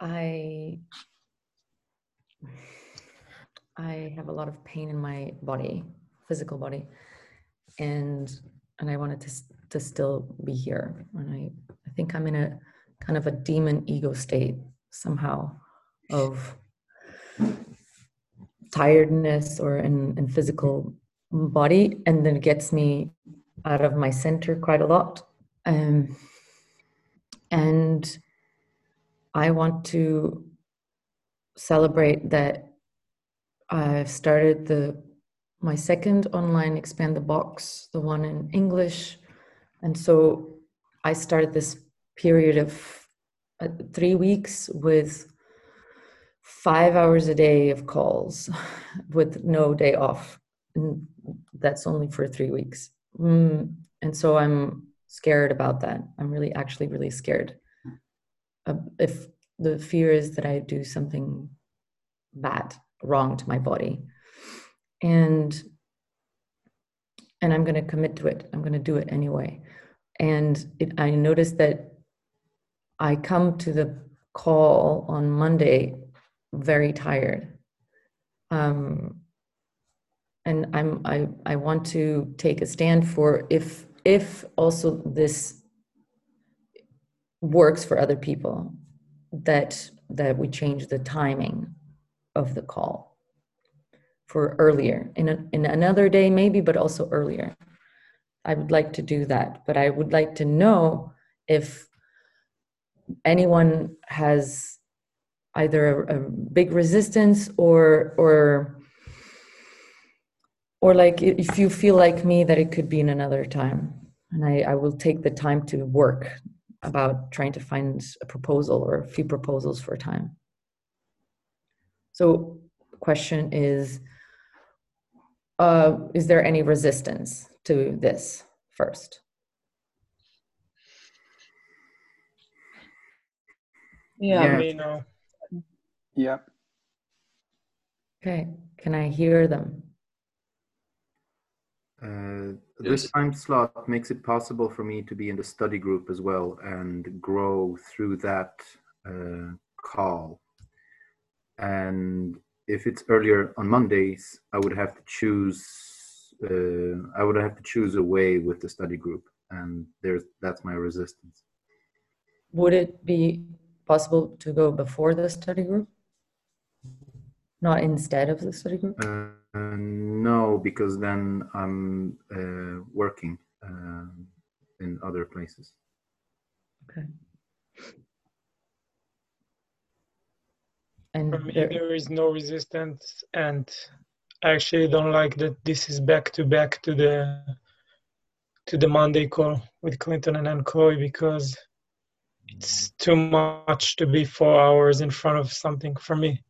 I I have a lot of pain in my body, physical body, and and I wanted to to still be here. And I I think I'm in a kind of a demon ego state somehow of tiredness or in, in physical body, and then it gets me out of my center quite a lot. Um, and I want to celebrate that I've started the my second online expand the box, the one in English, and so I started this period of uh, three weeks with five hours a day of calls, with no day off, and that's only for three weeks. Mm, and so I'm scared about that. I'm really, actually, really scared. If the fear is that I do something bad wrong to my body. And and i'm going to commit to it. I'm going to do it anyway. And it, i noticed that i come to the call on monday very tired. Um and i'm i i want to take a stand for if if also this works for other people that that we change the timing of the call for earlier in, a, in another day maybe but also earlier. I would like to do that but i would like to know if anyone has either a, a big resistance or or or like if you feel like me that it could be in another time. And I, I will take the time to work about trying to find a proposal or a few proposals for a time so the question is, uh, is there any resistance to this first? Yeah. Yeah. Me know. Yeah. Okay, can I hear them? Uh, this time slot makes it possible for me to be in the study group as well and grow through that uh, call. And if it's earlier on Mondays, I would have to choose. Uh, I would have to choose a way with the study group, and there's that's my resistance. Would it be possible to go before the study group? Not instead of the study group? Uh, no, because then I'm uh, working uh, in other places. Okay. And For me, there- there is no resistance, and I actually don't like that this is back to back to the to the Monday call with Clinton and Ann Chloe because it's too much to be four hours in front of something for me.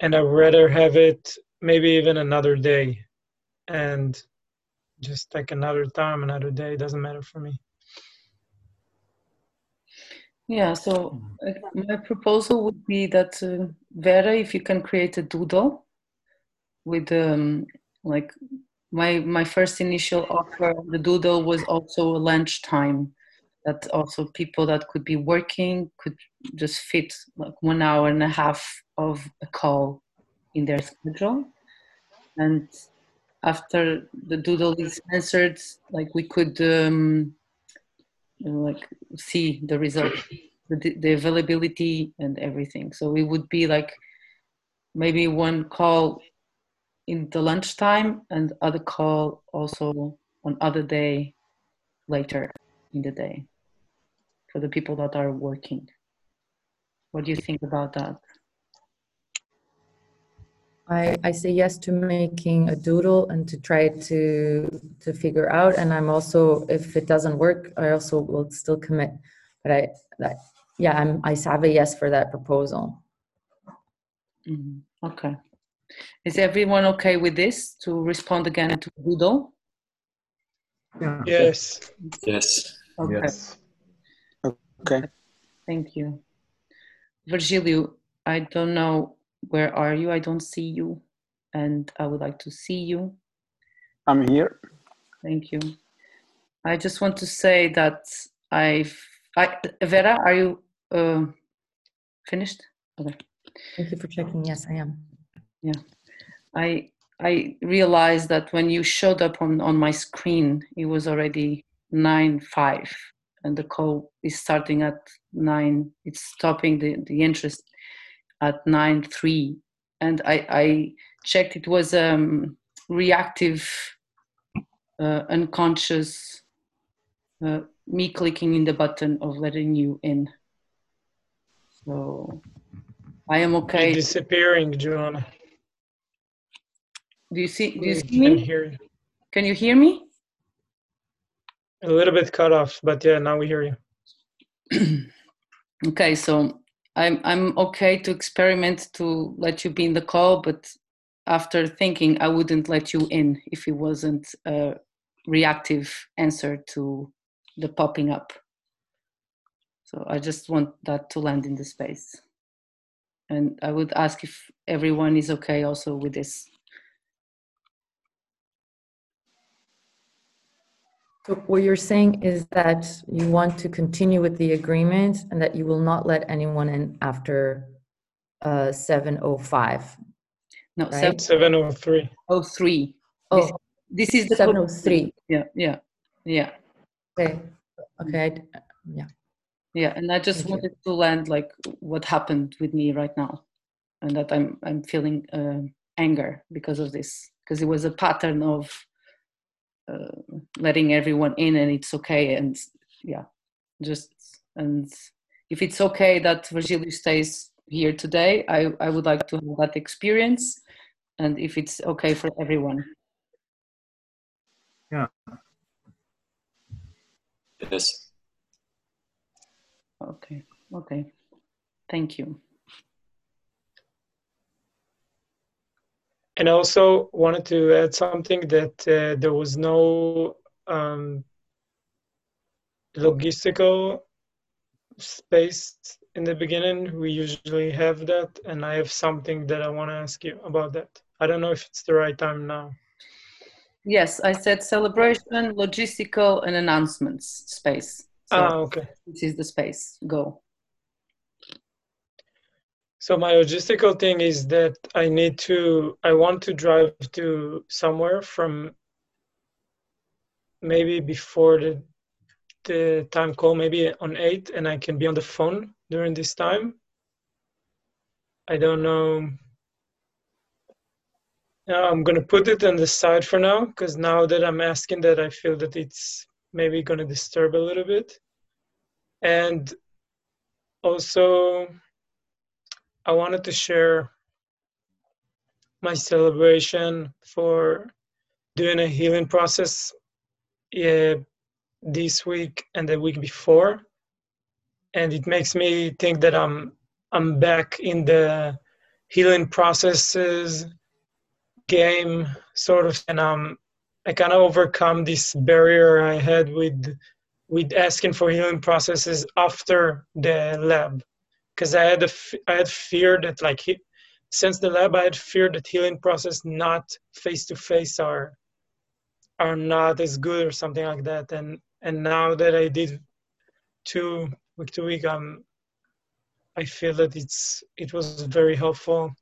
And I'd rather have it maybe even another day and just take another time, another day, doesn't matter for me. Yeah, so uh, my proposal would be that uh, Vera, if you can create a doodle with um, like my my first initial offer, the doodle was also a lunch time that also people that could be working could just fit like one hour and a half of a call in their schedule. And after the doodle is answered, like we could um, like see the result, the, the availability and everything. So it would be like maybe one call in the lunchtime and other call also on other day later in the day for the people that are working. What do you think about that? I, I say yes to making a doodle and to try to to figure out and i'm also if it doesn't work i also will still commit but i that yeah i'm i have a yes for that proposal Mhm. Okay. Is everyone okay with this to respond again to doodle? Yeah. Yes. Yes. Okay. Yes. Okay. Thank you. Virgilio, I don't know where are you? I don't see you and I would like to see you. I'm here. Thank you. I just want to say that I've I Vera, are you uh, finished? Okay. Thank you for checking. Yes, I am. Yeah. I I realized that when you showed up on, on my screen, it was already nine five, and the call is starting at nine. It's stopping the, the interest at nine three, and I I checked. It was um reactive, uh, unconscious, uh, me clicking in the button of letting you in. So I am You're okay. disappearing, Joana. Do you see? Do you see me? hear you. Can you hear me? A little bit cut off, but yeah, now we hear you. okay, so I'm I'm okay to experiment to let you be in the call, but after thinking, I wouldn't let you in if it wasn't a reactive answer to the popping up. So I just want that to land in the space. And I would ask if everyone is okay also with this. So what you're saying is that you want to continue with the agreement and that you will not let anyone in after uh, 7:05. No, Right. 703. 03. Oh, This is the 703. Yeah, yeah, yeah. Okay. Okay. I d- Yeah. Yeah, and I just Thank you. wanted to land like what happened with me right now, and that I'm I'm feeling uh, anger because of this, because it was a pattern of uh, letting everyone in, and it's okay, and yeah, just and if it's okay that Virgilio stays here today, I I would like to have that experience, and if it's okay for everyone. Yeah. Yes. Okay, okay, thank you. And I also wanted to add something that uh, there was no um, logistical space in the beginning. We usually have that, and I have something that I want to ask you about that. I don't know if it's the right time now. Yes, I said celebration, logistical, and announcements space. So Ah, okay. this is the space. Go. So my logistical thing is that I need to, I want to drive to somewhere from maybe before the the time call, maybe on eight, and I can be on the phone during this time. I don't know. Yeah, I'm gonna put it on the side for now because now that I'm asking that, I feel that it's maybe gonna disturb a little bit, and also. I wanted to share my celebration for doing a healing process uh, this week and the week before, and it makes me think that I'm I'm back in the healing processes game sort of, and um I kind of overcome this barrier I had with with asking for healing processes after the lab because I had a f- I had fear that like he, since the lab I had fear that healing process not face to face are are not as good or something like that. And and now that I did two week to week um I feel that it's it was very helpful.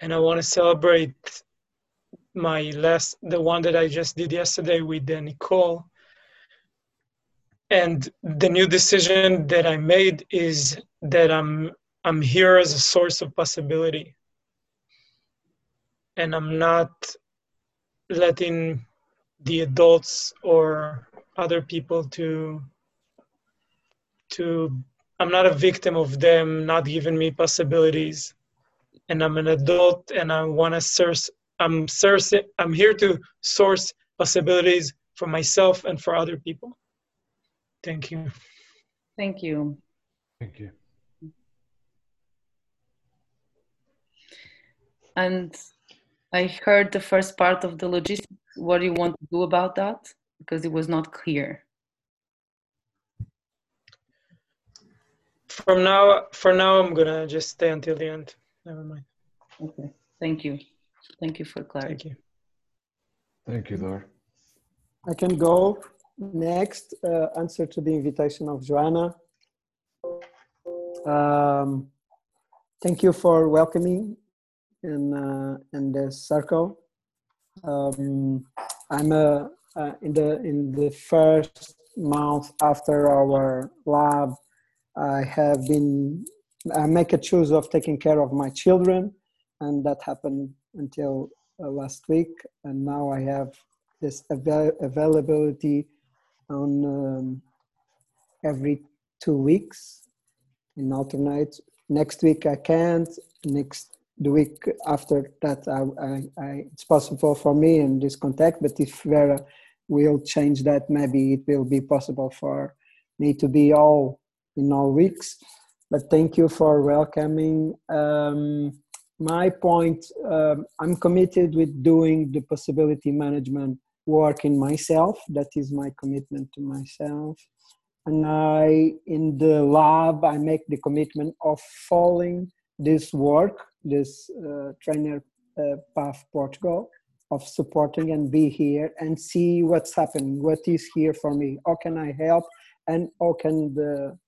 And I want to celebrate my last the one that I just did yesterday with Nicole and the new decision that I made is that I'm I'm here as a source of possibility. And I'm not letting the adults or other people to to I'm not a victim of them not giving me possibilities. And I'm an adult and I want to source I'm source I'm here to source possibilities for myself and for other people. Thank you. Thank you. Thank you. And I heard the first part of the logistics. What do you want to do about that? Because it was not clear. From now, for now, I'm gonna just stay until the end. Never mind. Okay. Thank you. Thank you for clarity. Thank you. Thank you, Dor. I can go next, uh, answer to the invitation of Joana. Um, thank you for welcoming in uh, in this circle. Um, I'm uh, uh, in the in the first month after our lab. I have been I make a choice of taking care of my children, and that happened until uh, last week. And now I have this avail- availability on um, every two weeks in alternate. Next week I can't. Next the week after that, I, I, I, it's possible for me in this contact. But if Vera will change that, maybe it will be possible for me to be all in all weeks. But thank you for welcoming. Um, my point, um, I'm committed with doing the possibility management work in myself. That is my commitment to myself. And I in the lab I make the commitment of following this work, this uh, trainer uh, path Portugal, of supporting and be here and see what's happening, what is here for me, how can I help, and how can the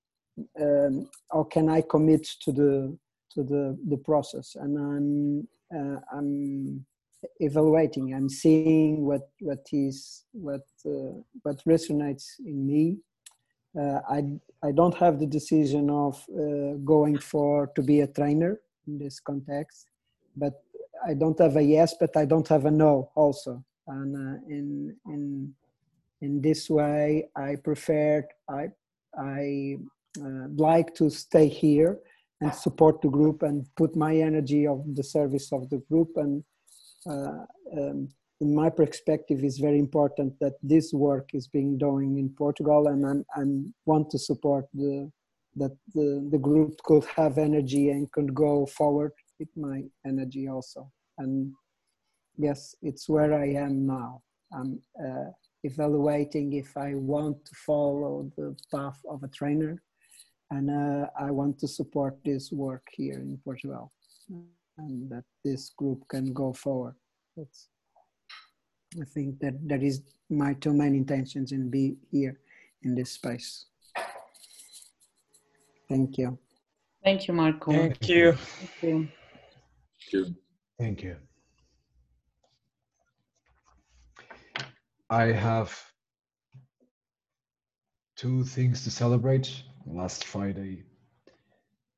um, how can I commit to the to the the process, and I'm uh, I'm evaluating, I'm seeing what what is what uh, what resonates in me uh, I I don't have the decision of uh, going for to be a trainer in this context, but I don't have a yes, but I don't have a no also. And uh, in in in this way, I prefer I I uh, like to stay here and support the group and put my energy of the service of the group and um, in my perspective it's very important that this work is being done in Portugal and I'm want to support the that the, the group could have energy and could go forward with my energy also. And yes it's where I am now. I'm uh, evaluating if I want to follow the path of a trainer and uh, I want to support this work here in Portugal and that this group can go forward. That's, I think that that is my two main intentions in be here in this space. Thank you. Thank you, Marco. Thank you. Thank you. Thank you. I have two things to celebrate. Last Friday,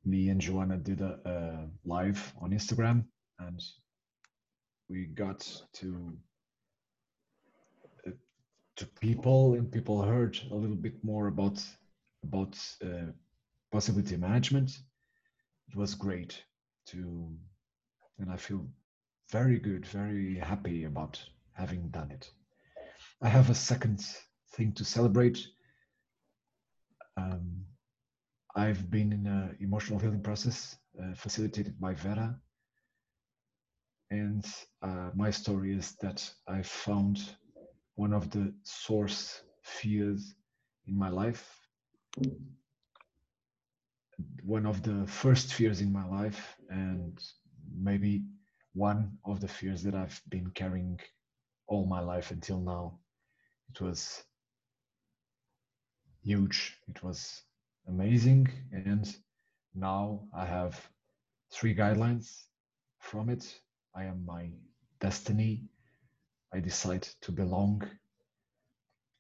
me and Joana did a, a live on Instagram, and we got to uh, to people, and people heard a little bit more about about uh, possibility management. It was great to, and I feel very good, very happy about having done it. I have a second thing to celebrate. Um, I've been in an emotional healing process uh, facilitated by Vera. And uh, my story is that I found one of the source fears in my life. One of the first fears in my life, and maybe one of the fears that I've been carrying all my life until now. It was huge. It was amazing. And now I have three guidelines from it. I am my destiny. I decide to belong.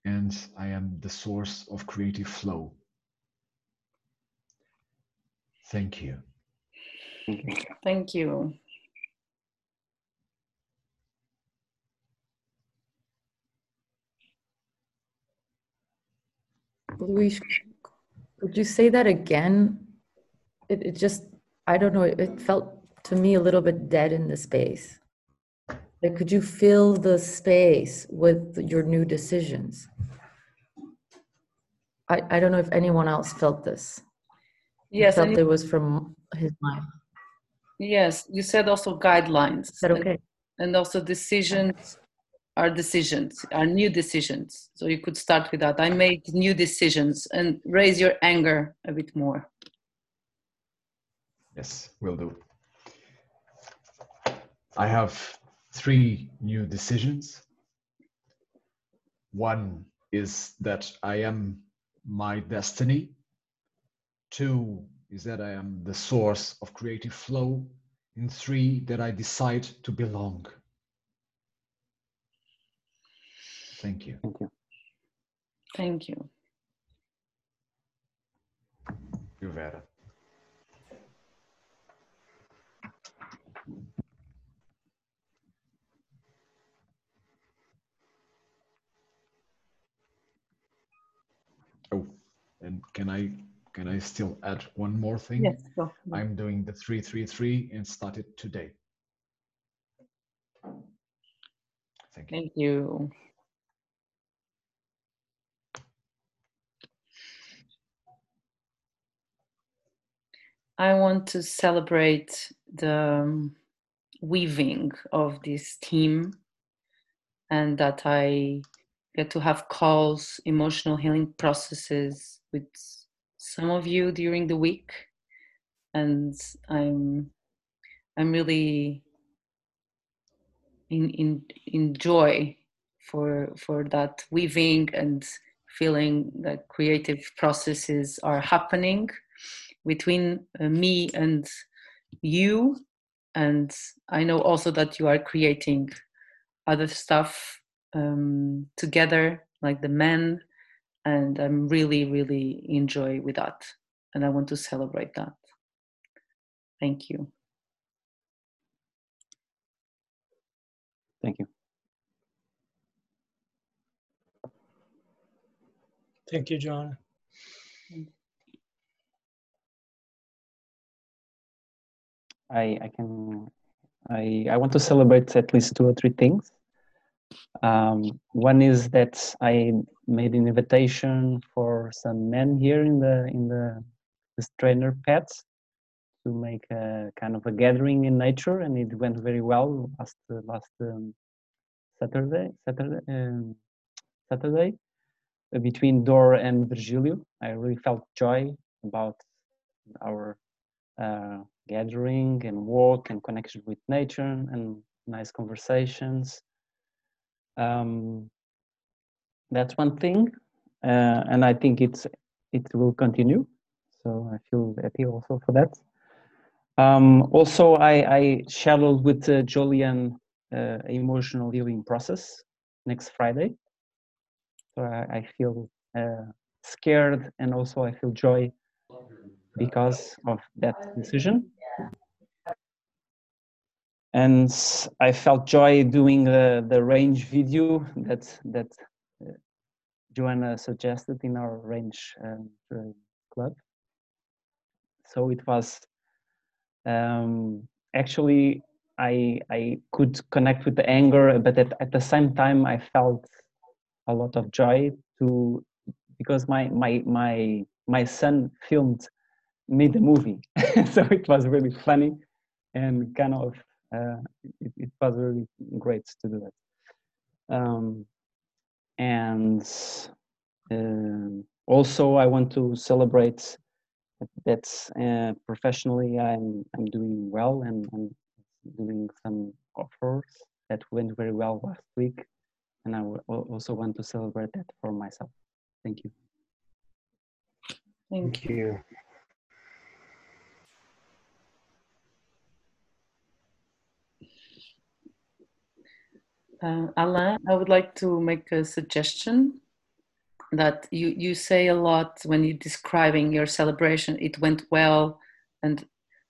And I am the source of creative flow. Thank you. Thank you. Luis, could you say that again? It, it just, I don't know, it felt to me a little bit dead in the space. Like, could you fill the space with your new decisions? I, I don't know if anyone else felt this. Yes, felt and it was from his mind. yes, you said also guidelines. Is that okay? And also decisions are decisions, are new decisions. So you could start with that. I made new decisions and raise your anger a bit more. Yes, will do. I have three new decisions. One is that I am my destiny. Two is that I am the source of creative flow. In three, that I decide to belong. Thank you. Thank you. Thank you. You Vera. Oh, and can I can I still add one more thing? Yes. Go. I'm doing the 333 and started today. Thank you. Thank you. I want to celebrate the um, weaving of this team and that I get to have calls, emotional healing processes with some of you during the week. And I'm I'm really in in in joy for for that weaving and feeling that creative processes are happening between uh, me and you and i know also that you are creating other stuff um, together like the men and i'm really really enjoy with that and i want to celebrate that thank you Thank you. Thank you, John. I, I can I, I want to celebrate at least two or three things. Um, one is that I made an invitation for some men here in the in the this trainer path to make a kind of a gathering in nature, and it went very well last last um, Saturday Saturday um, Saturday uh, between Dor and Virgilio. I really felt joy about our uh, gathering and walk and connection with nature and nice conversations. Um, that's one thing, uh, and I think it's it will continue. So I feel happy also for that. Um, also, I, I shadowed with uh, Julian uh, emotional healing process next Friday. So I, I feel uh, scared and also I feel joy because of that decision. And I felt joy doing the, the range video that that uh, Joana suggested in our range um, uh, club. So it was um, actually I I could connect with the anger, but at, at the same time I felt a lot of joy to because my my my my son filmed me the movie, so it was really funny and kind of uh, it, it, was really great to do that. Um, and uh, also I want to celebrate that uh, professionally I'm I'm doing well and I'm doing some offers that went very well last week and I also want to celebrate that for myself. Thank you. Thank you. Uh, Alain, I would like to make a suggestion that you, you say a lot when you're describing your celebration, it went well. And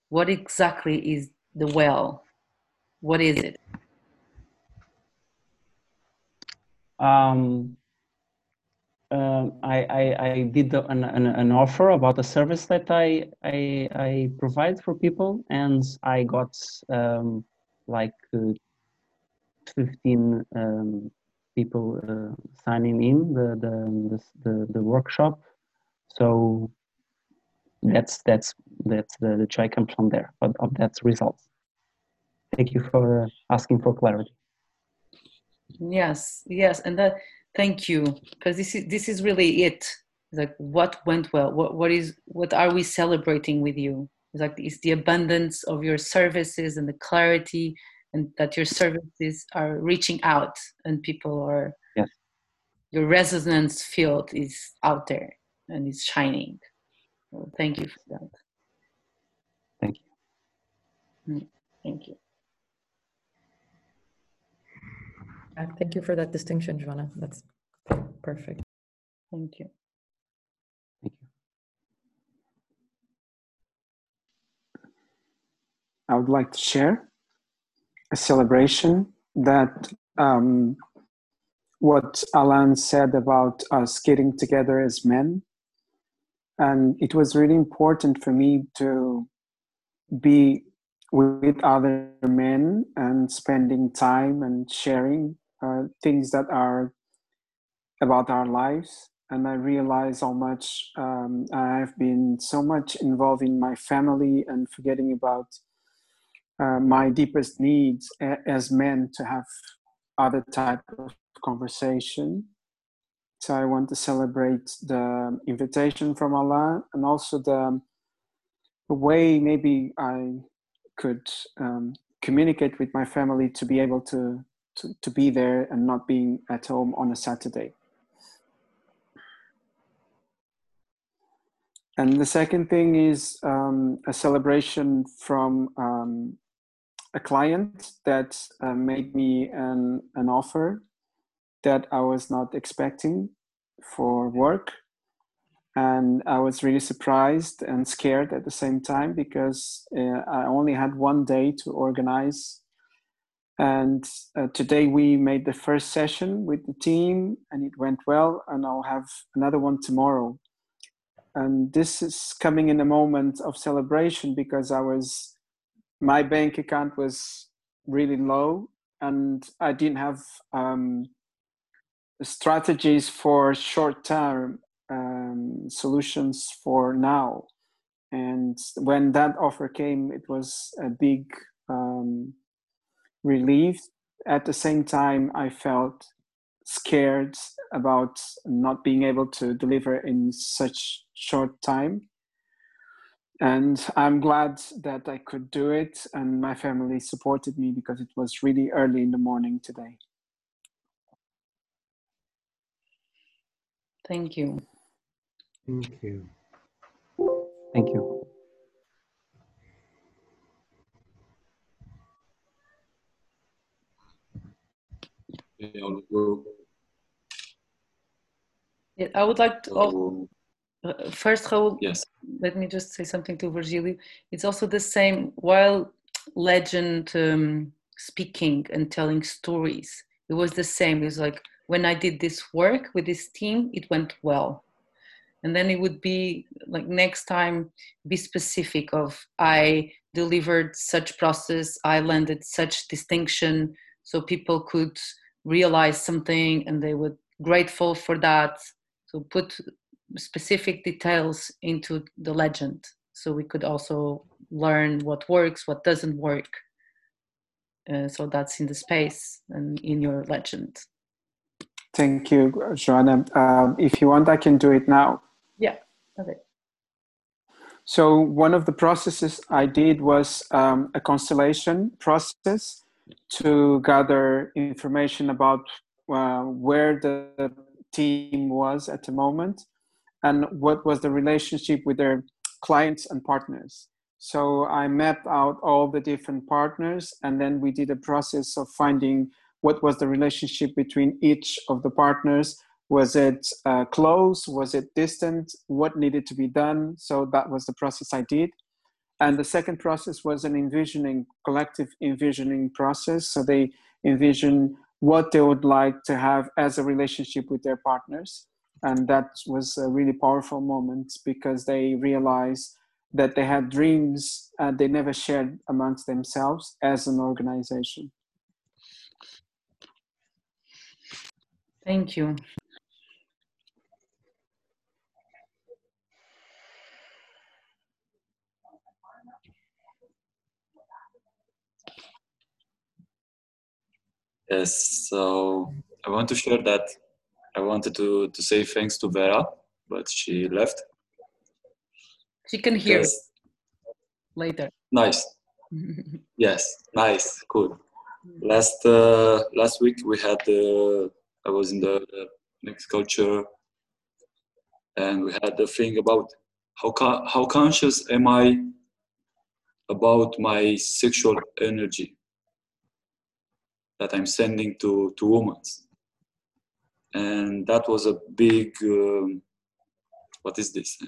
what exactly is the well? What is it? Um, uh, I, I, I, did an, an, an, offer about a service that I, I, I provide for people, and I got um, like uh, 15 um, people uh, signing in the, the, the, the, workshop. So that's that's that's the, the joy comes from there of, of that result. Thank you for asking for clarity. Yes, yes, and that thank you because this is this is really it. Like what went well. What what is what are we celebrating with you? It's like it's the abundance of your services and the clarity and that your services are reaching out and people are yes. your resonance field is out there and it's shining. So thank you for that. Thank you. Thank Uh, Thank you for that distinction, Joana. That's perfect. Thank you. Thank you. I would like to share a celebration that um, what Alan said about us getting together as men. And it was really important for me to be with other men and spending time and sharing uh, things that are about our lives. And I realize how much um, I've been so much involved in my family and forgetting about uh, my deepest needs as men to have other type of conversation. So I want to celebrate the invitation from Allah and also the, the way maybe I could um, communicate with my family to be able to, to, to be there and not being at home on a Saturday. And the second thing is um, a celebration from um, a client that uh, made me an, an offer that I was not expecting for work. And I was really surprised and scared at the same time because uh, I only had one day to organize. And uh, today we made the first session with the team and it went well. And I'll have another one tomorrow. And this is coming in a moment of celebration because I was my bank account was really low and I didn't have um, strategies for short term um, solutions for now. And when that offer came, it was a big um, relief. At the same time, I felt scared about not being able to deliver in such short time and i'm glad that i could do it and my family supported me because it was really early in the morning today Thank you. Thank you. Thank you. Yeah, I would like to al- So, uh, first, Raul, yes. let me just say something to Virgilio. It's also the same while legend um, speaking and telling stories. It was the same. It's like when I did this work with this team, it went well. And then it would be like next time, be specific of I delivered such process, I landed such distinction, so people could realize something and they were grateful for that. So put specific details into the legend. So we could also learn what works what doesn't work uh, so that's in the space and in your legend. Thank you Joana. Um, if you want i can do it now. Yeah okay. So one of the processes i did was um, a constellation process to gather information about uh, where the team was at the moment and what was the relationship with their clients and partners. So I mapped out all the different partners, and then we did a process of finding what was the relationship between each of the partners. Was it uh, close? Was it distant? What needed to be done? So that was the process I did. And the second process was an envisioning, collective envisioning process. So they envision what they would like to have as a relationship with their partners and that was a really powerful moment because they realized that they had dreams uh, they never shared amongst themselves as an organization. Thank you. Yes, so I want to share that I wanted to, to say thanks to Vera, but she left. she can hear Yes. later Nice. Yes, nice, cool. Last uh, last week we had uh, I was in the next culture, and we had the thing about how co- how conscious am I about my sexual energy that I'm sending to to women, and that was a big. Um, what is this?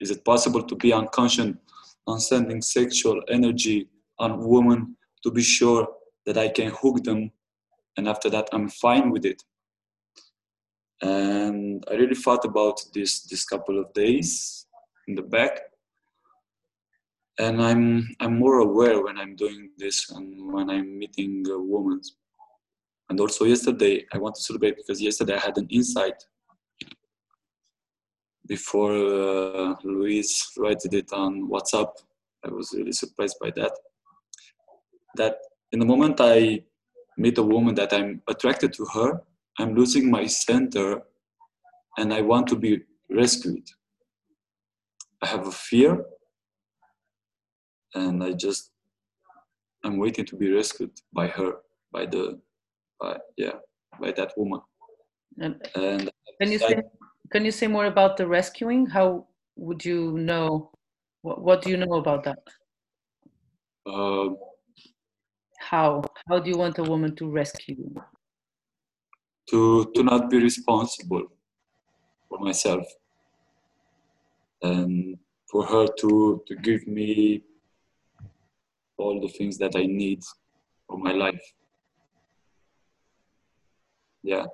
Is it possible to be unconscious on sending sexual energy on women to be sure that I can hook them, and after that I'm fine with it? And I really thought about this this couple of days in the back, and I'm I'm more aware when I'm doing this and when I'm meeting a woman. And also yesterday I want to celebrate because yesterday I had an insight before uh, Louise wrote it on WhatsApp. I was really surprised by that. That in the moment I meet a woman that I'm attracted to her, I'm losing my center and I want to be rescued. I have a fear and I just I'm waiting to be rescued by her, by the by yeah, by that woman. And, and can you say can you say more about the rescuing? How would you know what, what do you know about that? Uh, how how do you want a woman to rescue you? To to not be responsible for myself and for her to to give me all the things that I need for my life. Yeah.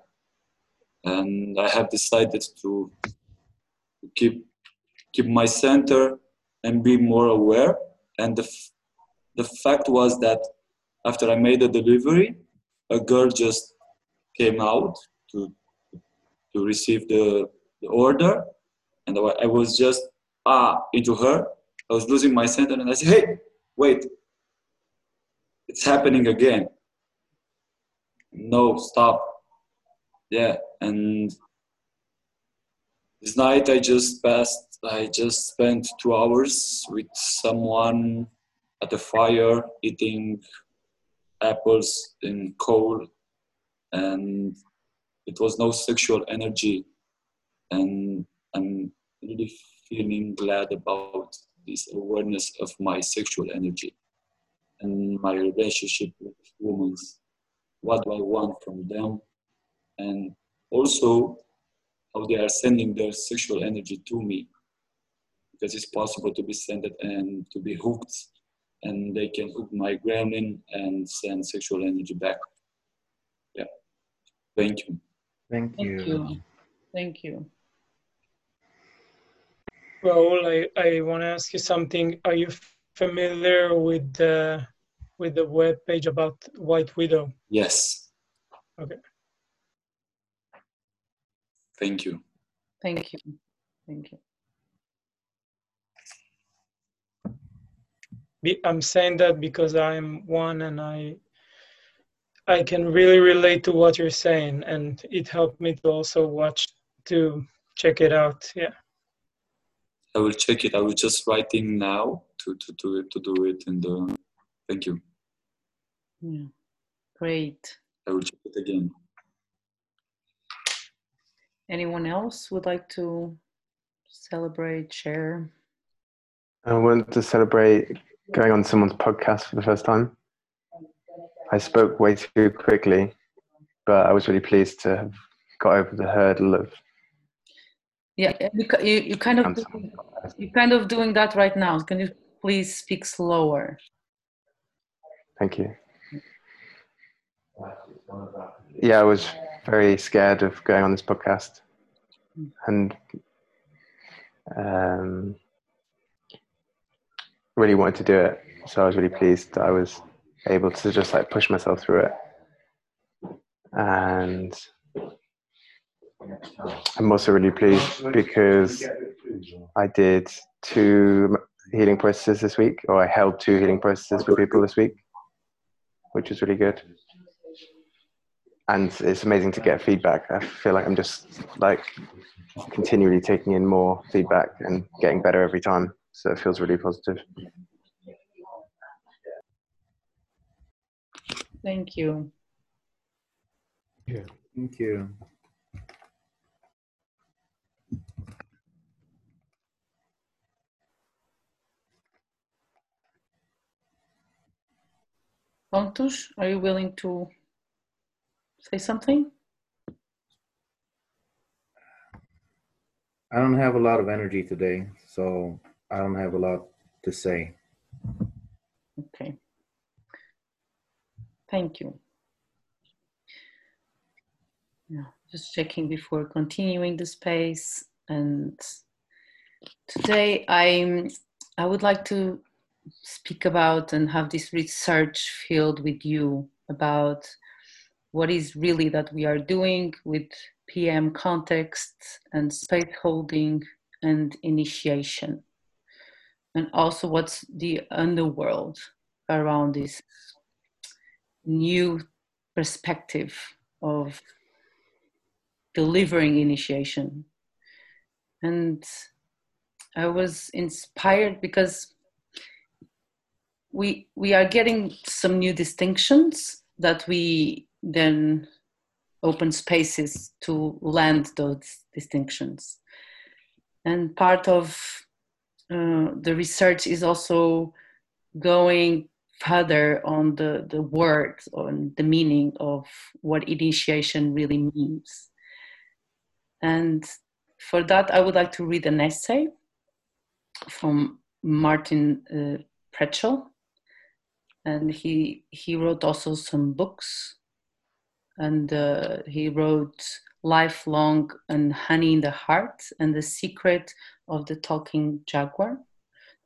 And I have decided to keep keep my center and be more aware. And the the fact was that after I made the delivery, a girl just came out to to receive the, the order, and I was just ah into her. I was losing my center, and I said, "Hey, wait! It's happening again. No, stop." Yeah, and this night I just passed. I just spent two hours with someone at the fire eating apples in coal and it was no sexual energy and i'm really feeling glad about this awareness of my sexual energy and my relationship with women what do i want from them and also how they are sending their sexual energy to me because it's possible to be sent and to be hooked and they can hook my gremlin and send sexual energy back. Yeah. Thank you. Thank you. Thank you. Thank you. Raul, I, I want to ask you something. Are you familiar with the with the web page about White Widow? Yes. Okay. Thank you. Thank you. Thank you. I'm saying that because I'm one and I I can really relate to what you're saying and it helped me to also watch to check it out. Yeah. I will check it. I was just writing now to to do it to do it and uh, thank you. Yeah. Great. I will check it again. Anyone else would like to celebrate, share? I want to celebrate going on someone's podcast for the first time. I spoke way too quickly, but I was really pleased to have got over the hurdle of. Yeah, you, you, you kind of you kind of doing that right now. Can you please speak slower? Thank you. Yeah, I was very scared of going on this podcast, and um, really wanted to do it. So I was really pleased that I was able to just like push myself through it. And I'm also really pleased because I did two healing processes this week, or I held two healing processes for people this week, which was really good. And it's amazing to get feedback. I feel like I'm just like continually taking in more feedback and getting better every time. So it feels really positive. Thank you. Yeah. Thank you. Pontus, are you willing to say something? I don't have a lot of energy today, so I don't have a lot to say. Okay. Thank you. Yeah, just checking before continuing the space. And today I'm I would like to speak about and have this research field with you about what is really that we are doing with PM context and space holding and initiation. And also what's the underworld around this new perspective of delivering initiation. And I was inspired because we we are getting some new distinctions that we then open spaces to land those distinctions. And part of uh, the research is also going further on the, the words, on the meaning of what initiation really means. And for that, I would like to read an essay from Martin uh. And he, he wrote also some books and uh, he wrote Lifelong and Honey in the Heart and The Secret of the Talking Jaguar.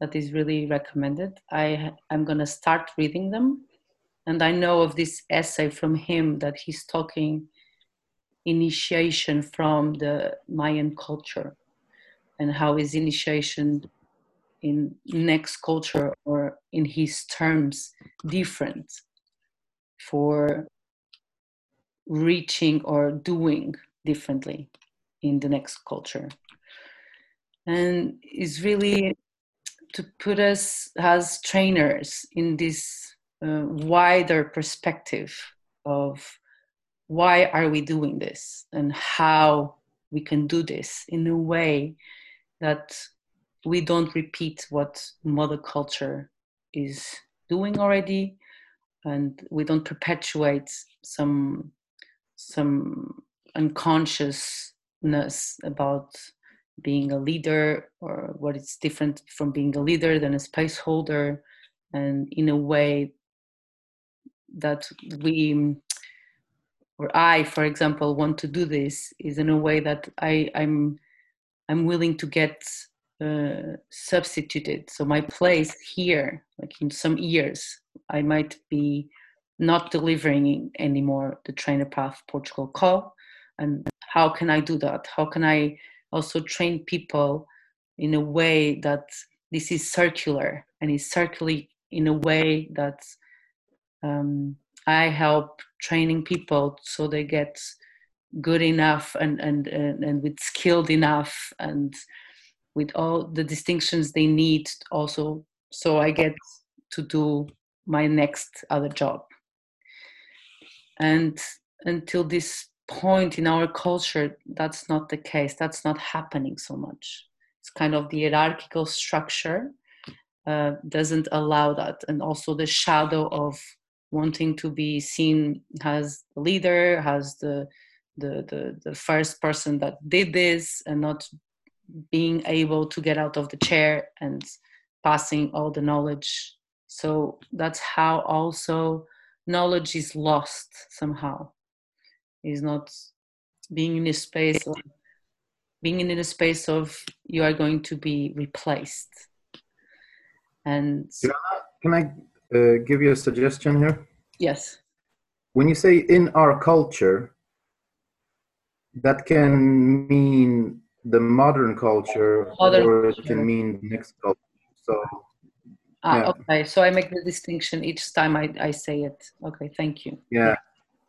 That is really recommended. I I'm gonna start reading them, and I know of this essay from him that he's talking initiation from the Mayan culture and how is initiation in next culture or in his terms different for reaching or doing differently in the next culture. And is really to put us as trainers in this uh, wider perspective of why are we doing this and how we can do this in a way that we don't repeat what mother culture is doing already and we don't perpetuate some some unconsciousness about being a leader or what is different from being a leader than a space holder. And in a way that we or i for example want to do this is in a way that i i'm i'm willing to get uh, substituted. So my place here like in some years i might be not delivering anymore the trainer path Portugal call. And how can I do that? How can I also train people in a way that this is circular and is circularly in a way that um, I help training people so they get good enough and, and, and, and with skilled enough and with all the distinctions they need also so I get to do my next other job and until this point in our culture that's not the case. That's not happening so much. It's kind of the hierarchical structure uh, doesn't allow that. And also the shadow of wanting to be seen as the leader as the the, the, the first person that did this and not being able to get out of the chair and passing all the knowledge. So that's how also knowledge is lost somehow. Is not being in a space of being in a space of you are going to be replaced. And can i uh, give you a suggestion here? Yes. When you say in our culture that can mean the modern culture modern or it can mean next culture. So Ah, yeah. okay. So I make the distinction each time I, I say it. Okay, thank you. Yeah.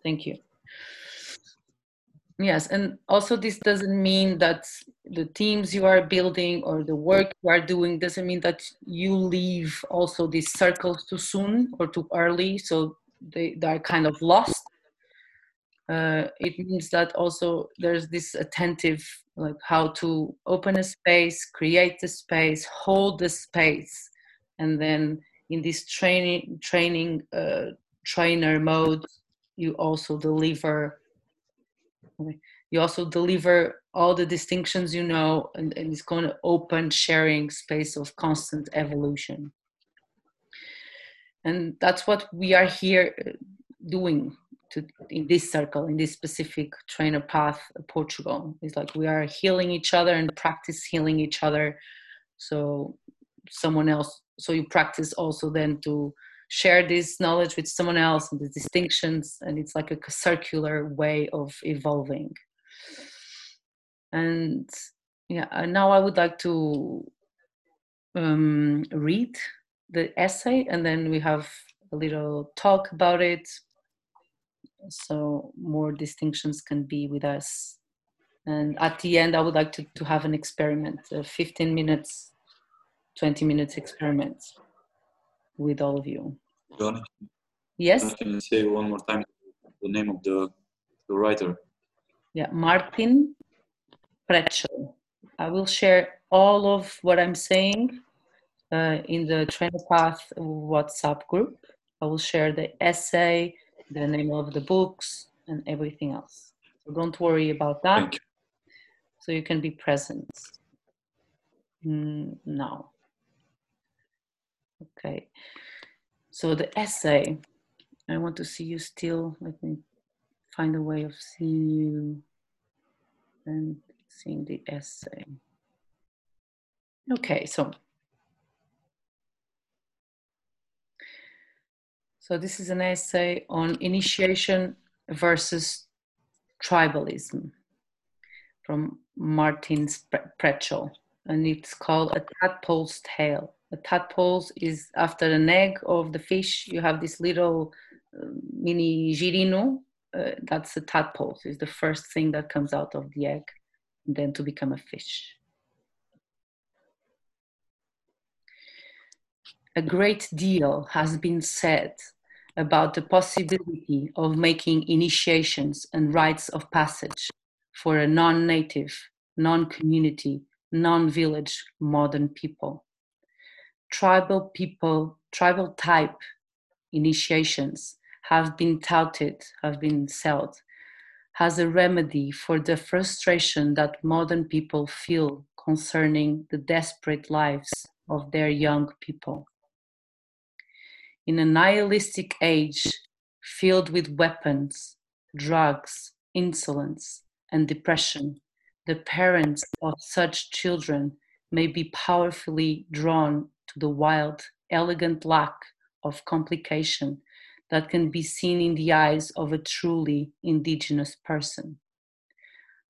Thank you. Yes, and also this doesn't mean that the teams you are building or the work you are doing doesn't mean that you leave also these circles too soon or too early, so they, they are kind of lost. Uh, it means that also there's this attentive, like how to open a space, create the space, hold the space, and then in this training training uh, trainer mode, you also deliver. You also deliver all the distinctions you know, and, and it's going to open sharing space of constant evolution. And that's what we are here uh, doing to in this circle in this specific trainer path portugal it's like we are healing each other and practice healing each other so someone else so you practice also then to share this knowledge with someone else and the distinctions and it's like a circular way of evolving. And yeah now i would like to um, read the essay and then we have a little talk about it so more distinctions can be with us. And at the end i would like to, to have an experiment a 15 minutes 20 minutes experiment with all of you Johnny, yes can you say one more time the name of the, the writer? yeah martin Prechtel i will share all of what i'm saying uh, in the trainer path whatsapp group i will share the essay the name of the books and everything else. So don't worry about that. You. So you can be present mm, now. Okay. So the essay, I want to see you still. Let me find a way of seeing you and seeing the essay. Okay, so So this is an essay on initiation versus tribalism from Martin Prechtel, and it's called A Tadpole's Tale. A tadpole is after an egg of the fish, you have this little uh, mini girino. Uh, that's a tadpole. It's the first thing that comes out of the egg, then to become a fish. A great deal has been said about the possibility of making initiations and rites of passage for a non native, non community, non village modern people. Tribal people, tribal type initiations have been touted, have been sold as a remedy for the frustration that modern people feel concerning the desperate lives of their young people. In a nihilistic age filled with weapons, drugs, insolence, and depression, the parents of such children may be powerfully drawn to the wild, elegant lack of complication that can be seen in the eyes of a truly indigenous person.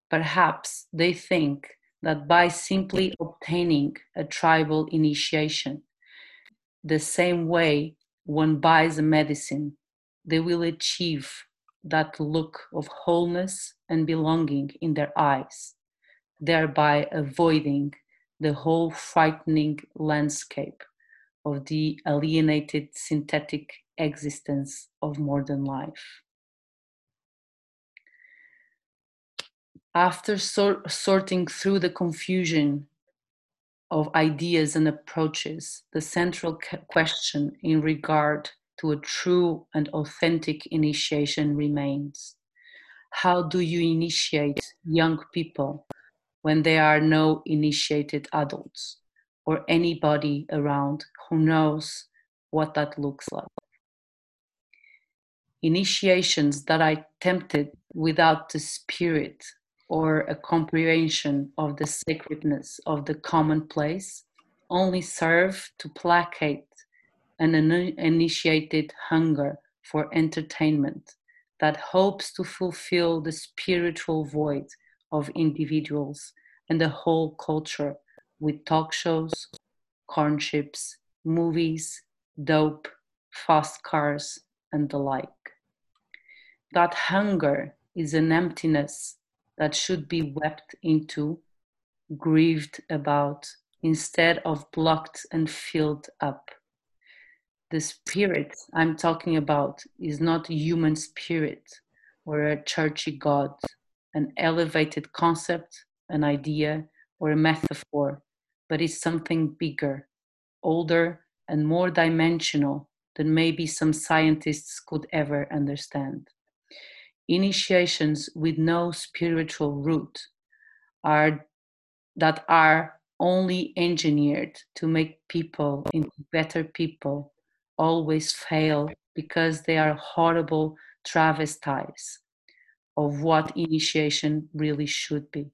Perhaps they think that by simply obtaining a tribal initiation, the same way one buys a medicine, they will achieve that look of wholeness and belonging in their eyes, thereby avoiding the whole frightening landscape of the alienated synthetic existence of modern life. After sor- sorting through the confusion of ideas and approaches, the central question in regard to a true and authentic initiation remains. How do you initiate young people when there are no initiated adults or anybody around who knows what that looks like? Initiations that are tempted without the spirit or a comprehension of the sacredness of the commonplace only serve to placate an initiated hunger for entertainment that hopes to fulfill the spiritual void of individuals and the whole culture with talk shows, corn chips, movies, dope, fast cars, and the like. That hunger is an emptiness that should be wept into, grieved about, instead of blocked and filled up. The spirit I'm talking about is not human spirit or a churchy God, an elevated concept, an idea, or a metaphor, but is something bigger, older, and more dimensional than maybe some scientists could ever understand. Initiations with no spiritual root are that are only engineered to make people into better people always fail because they are horrible travesties of what initiation really should be.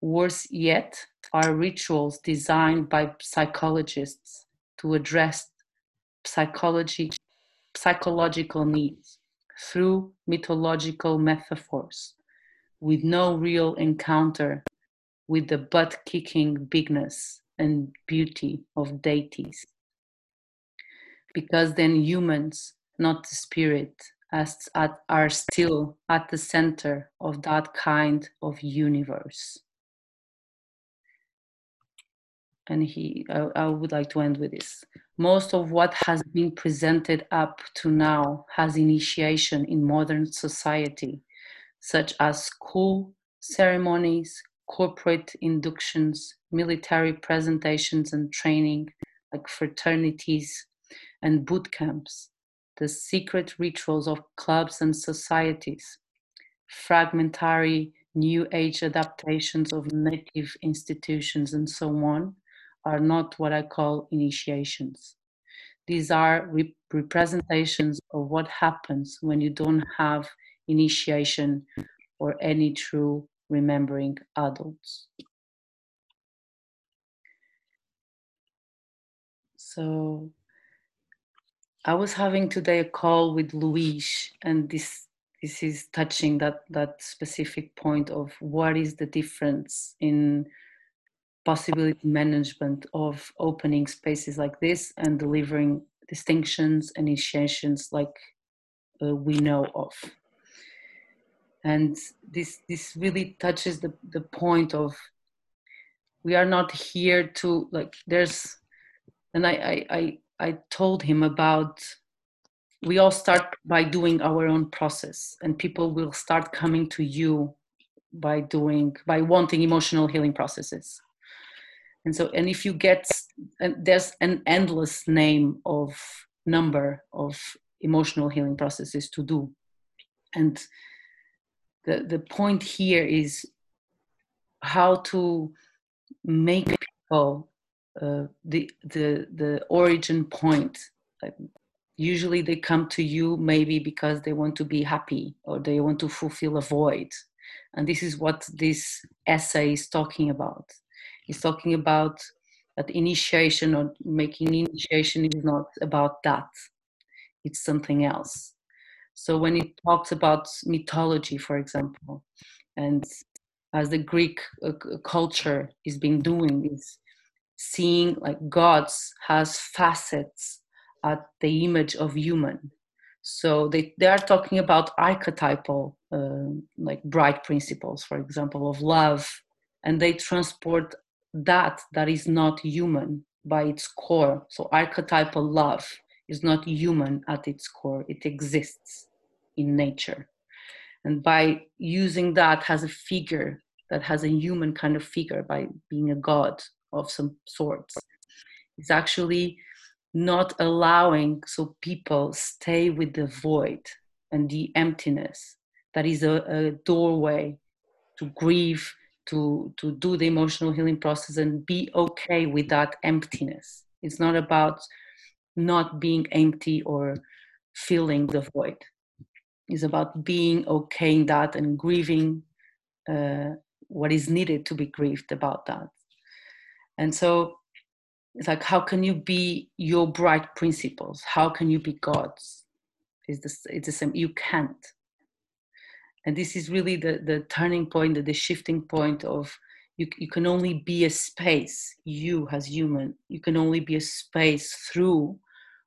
Worse yet are rituals designed by psychologists to address psychology, psychological needs through mythological metaphors with no real encounter with the butt kicking bigness and beauty of deities. Because then humans, not the spirit, as, at, are still at the center of that kind of universe. And he, I, I would like to end with this. Most of what has been presented up to now has initiation in modern society, such as school ceremonies, corporate inductions, military presentations and training, like fraternities and boot camps, the secret rituals of clubs and societies, fragmentary new age adaptations of native institutions, and so on, are not what I call initiations. These are rep- representations of what happens when you don't have initiation or any true remembering adults. So I was having today a call with Luis, and this this is touching that that specific point of what is the difference in possibility management of opening spaces like this and delivering distinctions and initiations like uh, we know of. And this this really touches the the point of we are not here to like there's and i i i, I told him about we all start by doing our own process and people will start coming to you by doing by wanting emotional healing processes. And so and if you get and there's an endless name of number of emotional healing processes to do. And the, the point here is how to make people uh, the the the origin point. Like usually they come to you maybe because they want to be happy or they want to fulfill a void. And this is what this essay is talking about. It's talking about that initiation or making initiation is not about that. It's something else. So when it talks about mythology, for example, and as the Greek uh, culture is being doing, is seeing like gods has facets at the image of human. So they, they are talking about archetypal, uh, like bright principles, for example, of love, and they transport that that is not human by its core. So archetypal love is not human at its core, it exists in nature. And by using that as a figure that has a human kind of figure, by being a god of some sorts, it's actually not allowing so people stay with the void and the emptiness. That is a, a doorway to grieve to to do the emotional healing process and be okay with that emptiness. It's not about not being empty or filling the void. It's about being okay in that and grieving uh, what is needed to be grieved about that and so it's like how can you be your bright principles? How can you be god's? It's the, same. You can't. And this is really the, the turning point the, the shifting point of you, you can only be a space you as human. You can only be a space through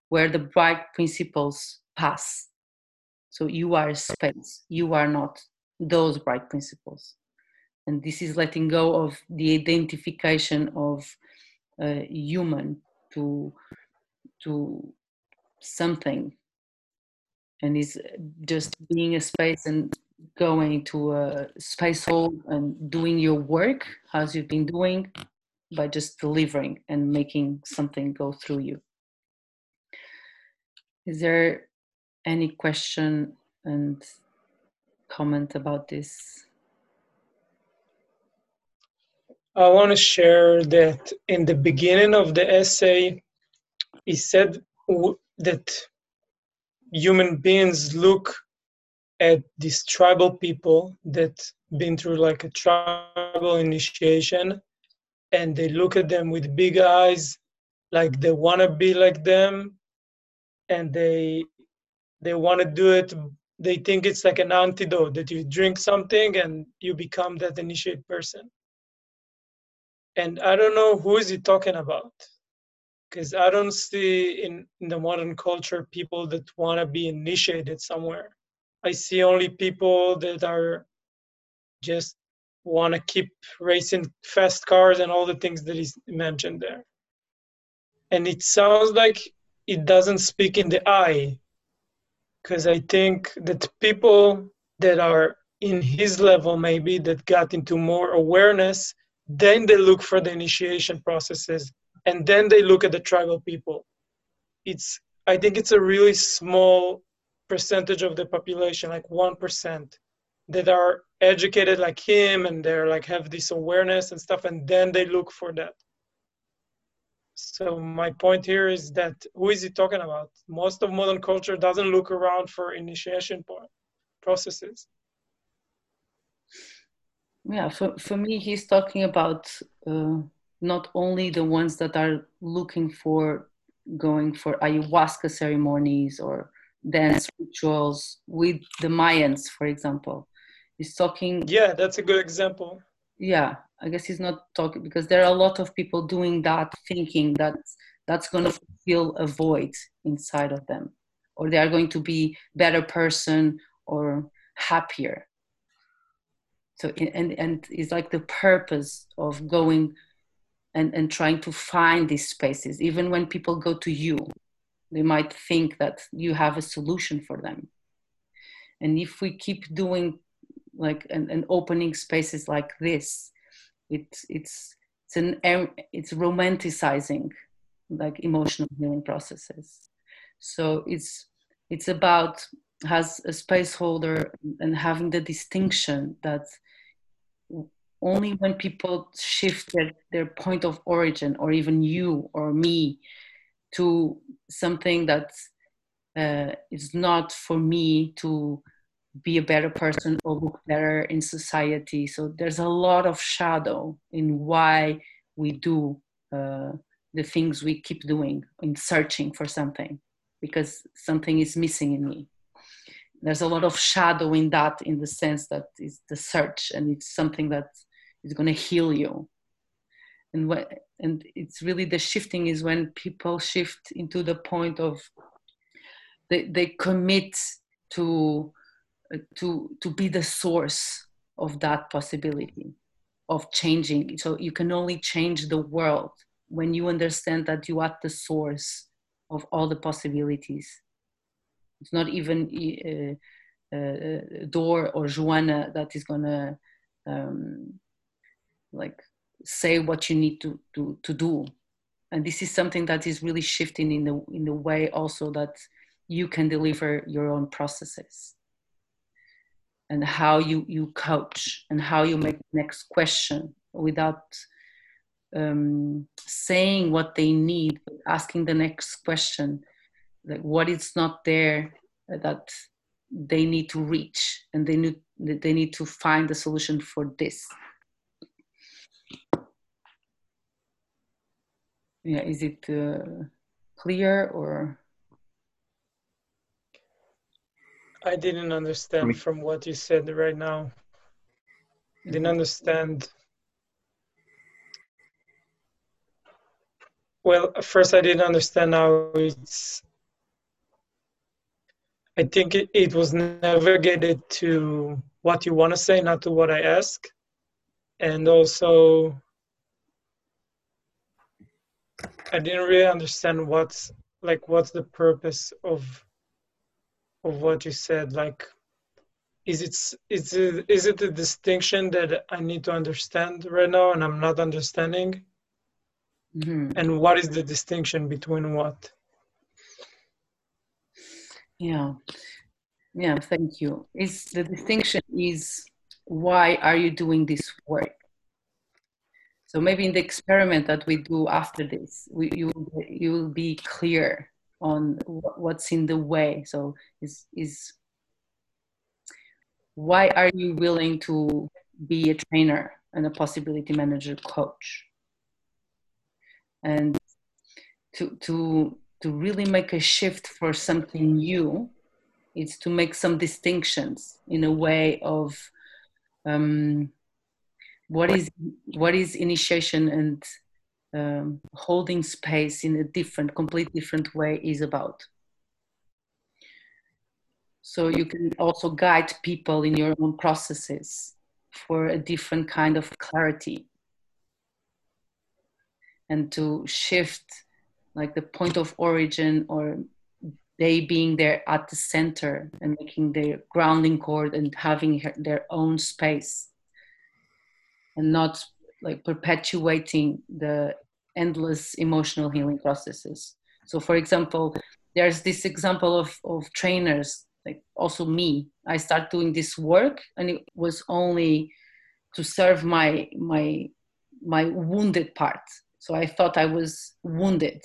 where the bright principles pass. So you are a space. You are not those bright principles and this is letting go of the identification of a human to to something and is just being a space and going to a space hole and doing your work as you've been doing by just delivering and making something go through you. Is there any question and comment about this? I want to share that in the beginning of the essay, he said w- that human beings look at these tribal people that been through like a tribal initiation and they look at them with big eyes like they want to be like them and they they want to do it. They think it's like an antidote that you drink something and you become that initiate person and i don't know who is he talking about because i don't see in, in the modern culture people that want to be initiated somewhere. I see only people that are just want to keep racing fast cars and all the things that he mentioned there. And it sounds like it doesn't speak in the eye because i think that people that are in his level maybe that got into more awareness then they look for the initiation processes and then they look at the tribal people. It's i think it's a really small percentage of the population like 1% that are educated like him and they're like have this awareness and stuff and then they look for that. So my point here is that who is he talking about? Most of modern culture doesn't look around for initiation processes yeah for, for me he's talking about uh, not only the ones that are looking for going for ayahuasca ceremonies or dance rituals with the mayans for example. He's talking yeah that's a good example. Yeah i guess he's not talking because there are a lot of people doing that thinking that that's going to fill a void inside of them or they are going to be better person or happier so and and it's like the purpose of going and and trying to find these spaces. Even when people go to you they might think that you have a solution for them. And if we keep doing like and opening spaces like this it's it's it's an it's romanticizing like emotional healing processes. So it's it's about has a space holder and having the distinction that only when people shifted their, point of origin or even you or me to something that uh, is not for me to be a better person or look better in society. So there's a lot of shadow in why we do uh, the things we keep doing in searching for something because something is missing in me. There's a lot of shadow in that, in the sense that it's the search and it's something that is going to heal you. And what, and it's really the shifting is when people shift into the point of they, they commit to to to be the source of that possibility of changing so you can only change the world when you understand that you are the source of all the possibilities it's not even uh, uh, Dor or Joana that is gonna um, like say what you need to, to, to do. And this is something that is really shifting in the in the way also that you can deliver your own processes. And how you you coach and how you make next question without um, saying what they need asking the next question like what is not there that they need to reach and they need they need to find a solution for this yeah is it uh, clear or I didn't understand from what you said right now. I didn't understand. Well, first, I didn't understand how it's. I think it, it was navigated to what you want to say, not to what I ask. And also, I didn't really understand what's like what's the purpose of of what you said like is it is it is it a distinction that i need to understand right now and i'm not understanding mm-hmm. and what is the distinction between what Yeah, yeah. Thank you. Is the distinction is why are you doing this work? So maybe in the experiment that we do after this, we, you you will be clear on what's in the way. So is is why are you willing to be a trainer and a possibility manager coach? And to to to really make a shift for something new, it's to make some distinctions in a way of um, what is what is initiation and um, holding space in a different, complete different way is about. So you can also guide people in your own processes for a different kind of clarity and to shift like the point of origin or they being there at the center and making their grounding cord and having their own space and not like perpetuating the endless emotional healing processes. So for example there's this example of, of trainers like also me. I start doing this work and it was only to serve my my my wounded part. So i thought i was wounded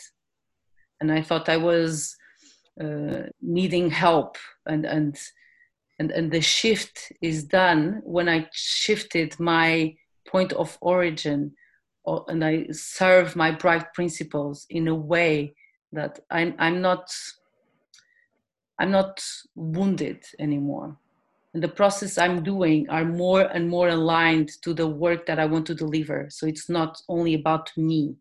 and i thought i was uh, needing help and and and and the shift is done when i shifted my point of origin or, and i serve my bright principles in a way that i'm i'm not i'm not wounded anymore. And the process i'm doing are more and more aligned to the work that i want to deliver. So it's not only about me.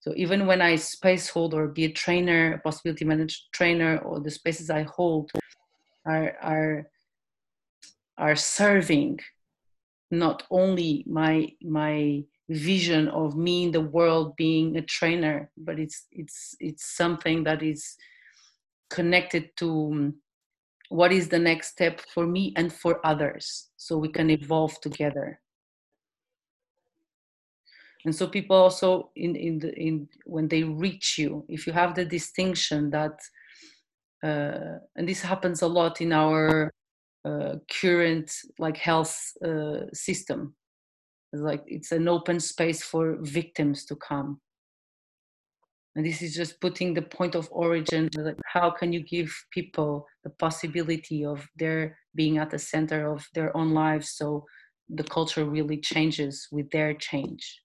So even when i space hold or be a trainer a possibility manager trainer or the spaces i hold are are are serving not only my my vision of me in the world being a trainer but it's it's it's something that is connected to what is the next step for me and for others so we can evolve together. And so people also in in the in when they reach you if you have the distinction that uh, and this happens a lot in our current like health uh, system. Like it's an open space for victims to come. And this is just putting the point of origin like how can you give people the possibility of their being at the center of their own lives so the culture really changes with their change?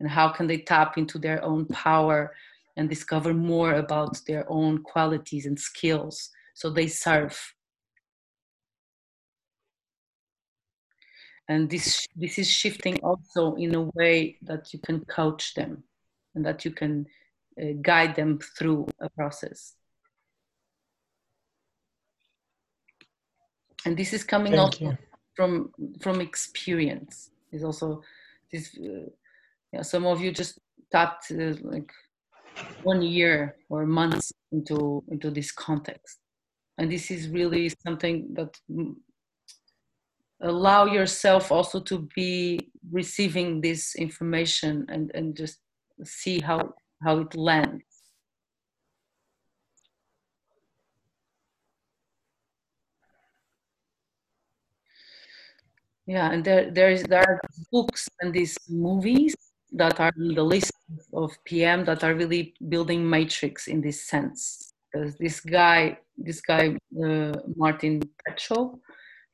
And how can they tap into their own power and discover more about their own qualities and skills so they serve and this this is shifting also in a way that you can coach them and that you can uh, guide them through a process. And this is coming Thank also you. from from experience. Is also this uh, yeah some of you just tapped uh, like one year or months into into this context. And this is really something that allow yourself also to be receiving this information and and just see how how it lands. Yeah and there there is there are books and these movies that are in the list of pm that are really building matrix in this sense. Because this guy this guy uh, martin Prechtel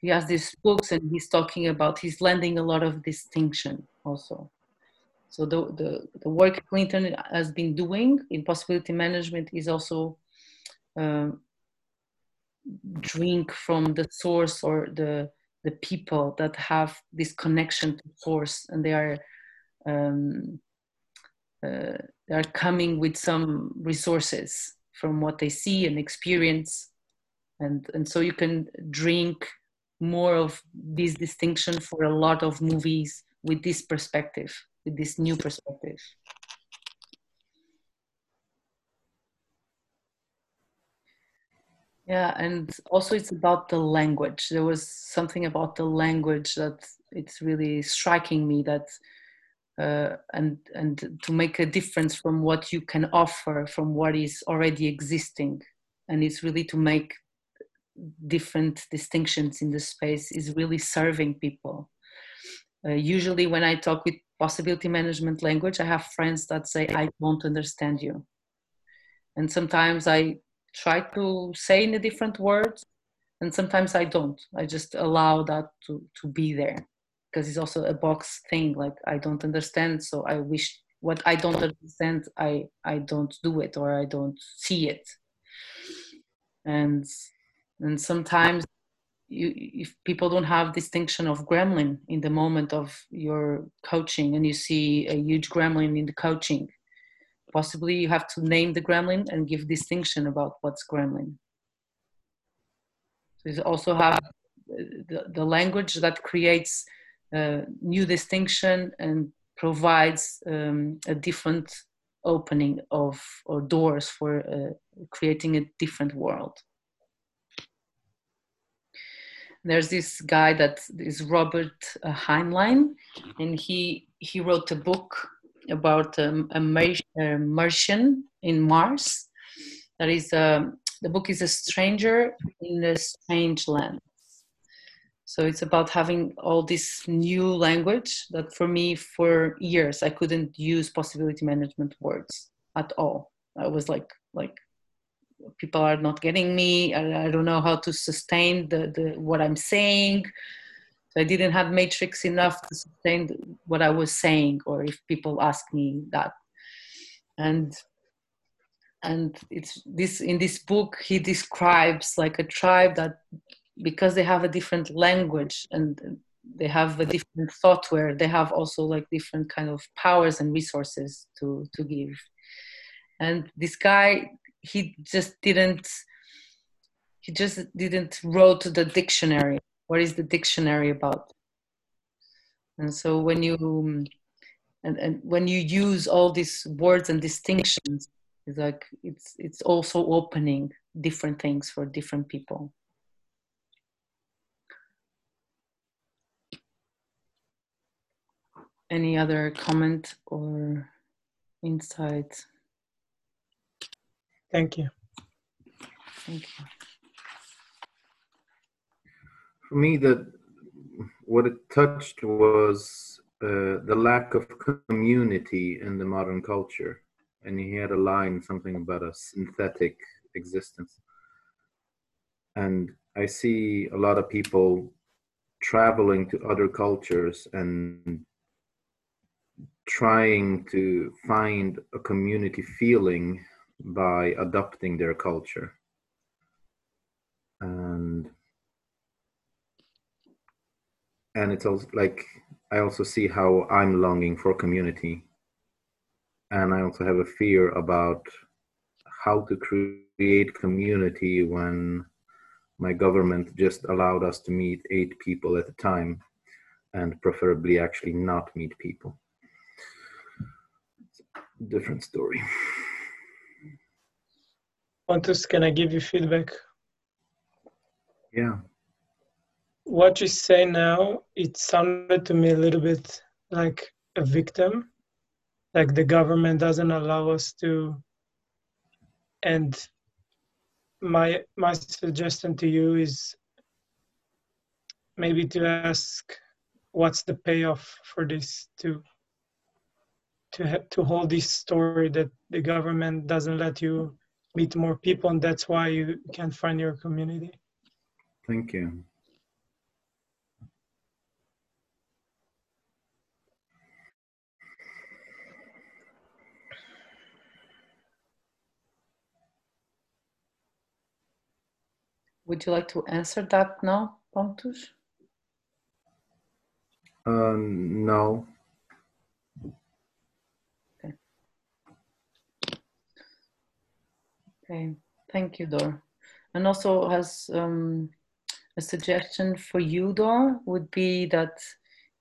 he has these books and he's talking about he's lending a lot of distinction also. So the, the, the work clinton has been doing in possibility management is also um, drink from the source or the the people that have this connection to source. And they are um, uh, they are coming with some resources from what they see and experience. And and so you can drink more of this distinction for a lot of movies with this perspective, with this new perspective. Yeah, and also it's about the language. There was something about the language that it's really striking me that uh, and and to make a difference from what you can offer from what is already existing and it's really to make different distinctions in the space is really serving people. Uh, usually when i talk with possibility management language i have friends that say i don't understand you. And sometimes i try to say in a different words and sometimes i don't. I just allow that to, to be there because it's also a box thing like i don't understand so i wish what i don't understand i i don't do it or i don't see it. And and sometimes you, if people don't have distinction of gremlin in the moment of your coaching and you see a huge gremlin in the coaching possibly you have to name the gremlin and give distinction about what's gremlin. So you also have the, the language that creates uh, new distinction and provides um, a different opening of or doors for uh, creating a different world there's this guy that is Robert uh, Heinlein, and he he wrote a book about um, a, Martian in Mars. That is, um, the book is a stranger in a strange land. So it's about having all this new language that for me, for years, I couldn't use possibility management words at all. I was like, like people are not getting me. I, I, don't know how to sustain the, the what i'm saying. So i didn't have matrix enough to sustain what i was saying or if people ask me that. And and it's this in this book he describes like a tribe that because they have a different language and they have a different where they have also like different kind of powers and resources to to give. And this guy he just didn't he just didn't wrote the dictionary. What is the dictionary about? And so when you and, and when you use all these words and distinctions it's like it's it's also opening different things for different people. Any other comment or insight Thank you. Thank you. For me, that what it touched was uh, the lack of community in the modern culture, and he had a line something about a synthetic existence. And I see a lot of people traveling to other cultures and trying to find a community feeling by adopting their culture. And and it's also like I also see how I'm longing for community. And I also have a fear about how to create community when my government just allowed us to meet eight people at a time and preferably actually not meet people. Different story. Pontus, can I give you feedback? Yeah. What you say now, it sounded to me a little bit like a victim, like the government doesn't allow us to. And my my suggestion to you is maybe to ask, what's the payoff for this to to to hold this story that the government doesn't let you meet more people and that's why you can find your community thank you Would you like to answer that now, Pontus? Um, no. Okay, thank you, Dor. And also has um, a suggestion for you, Dor, would be that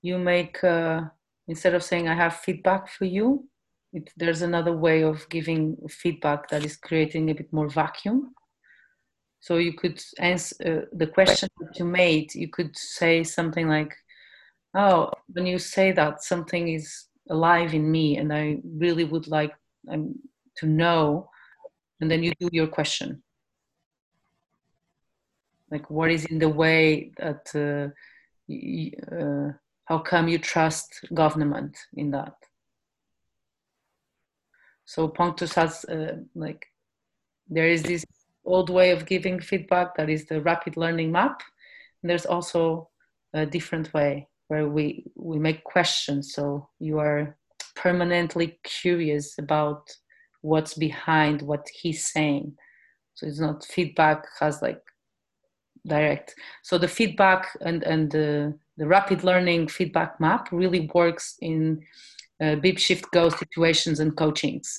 you make, uh, instead of saying I have feedback for you, it, there's another way of giving feedback that is creating a bit more vacuum. So you could answer uh, the question that you made, you could say something like, oh, when you say that, something is alive in me and I really would like um, to know and then you do your question like what is in the way that uh, y- uh, how come you trust government in that so Pontus has uh, like there is this old way of giving feedback that is the rapid learning map. And there's also a different way where we we make questions. So you are permanently curious about what's behind what he's saying. So it's not feedback has like direct. So the feedback and and the the rapid learning feedback map really works in uh, bib shift go situations and coachings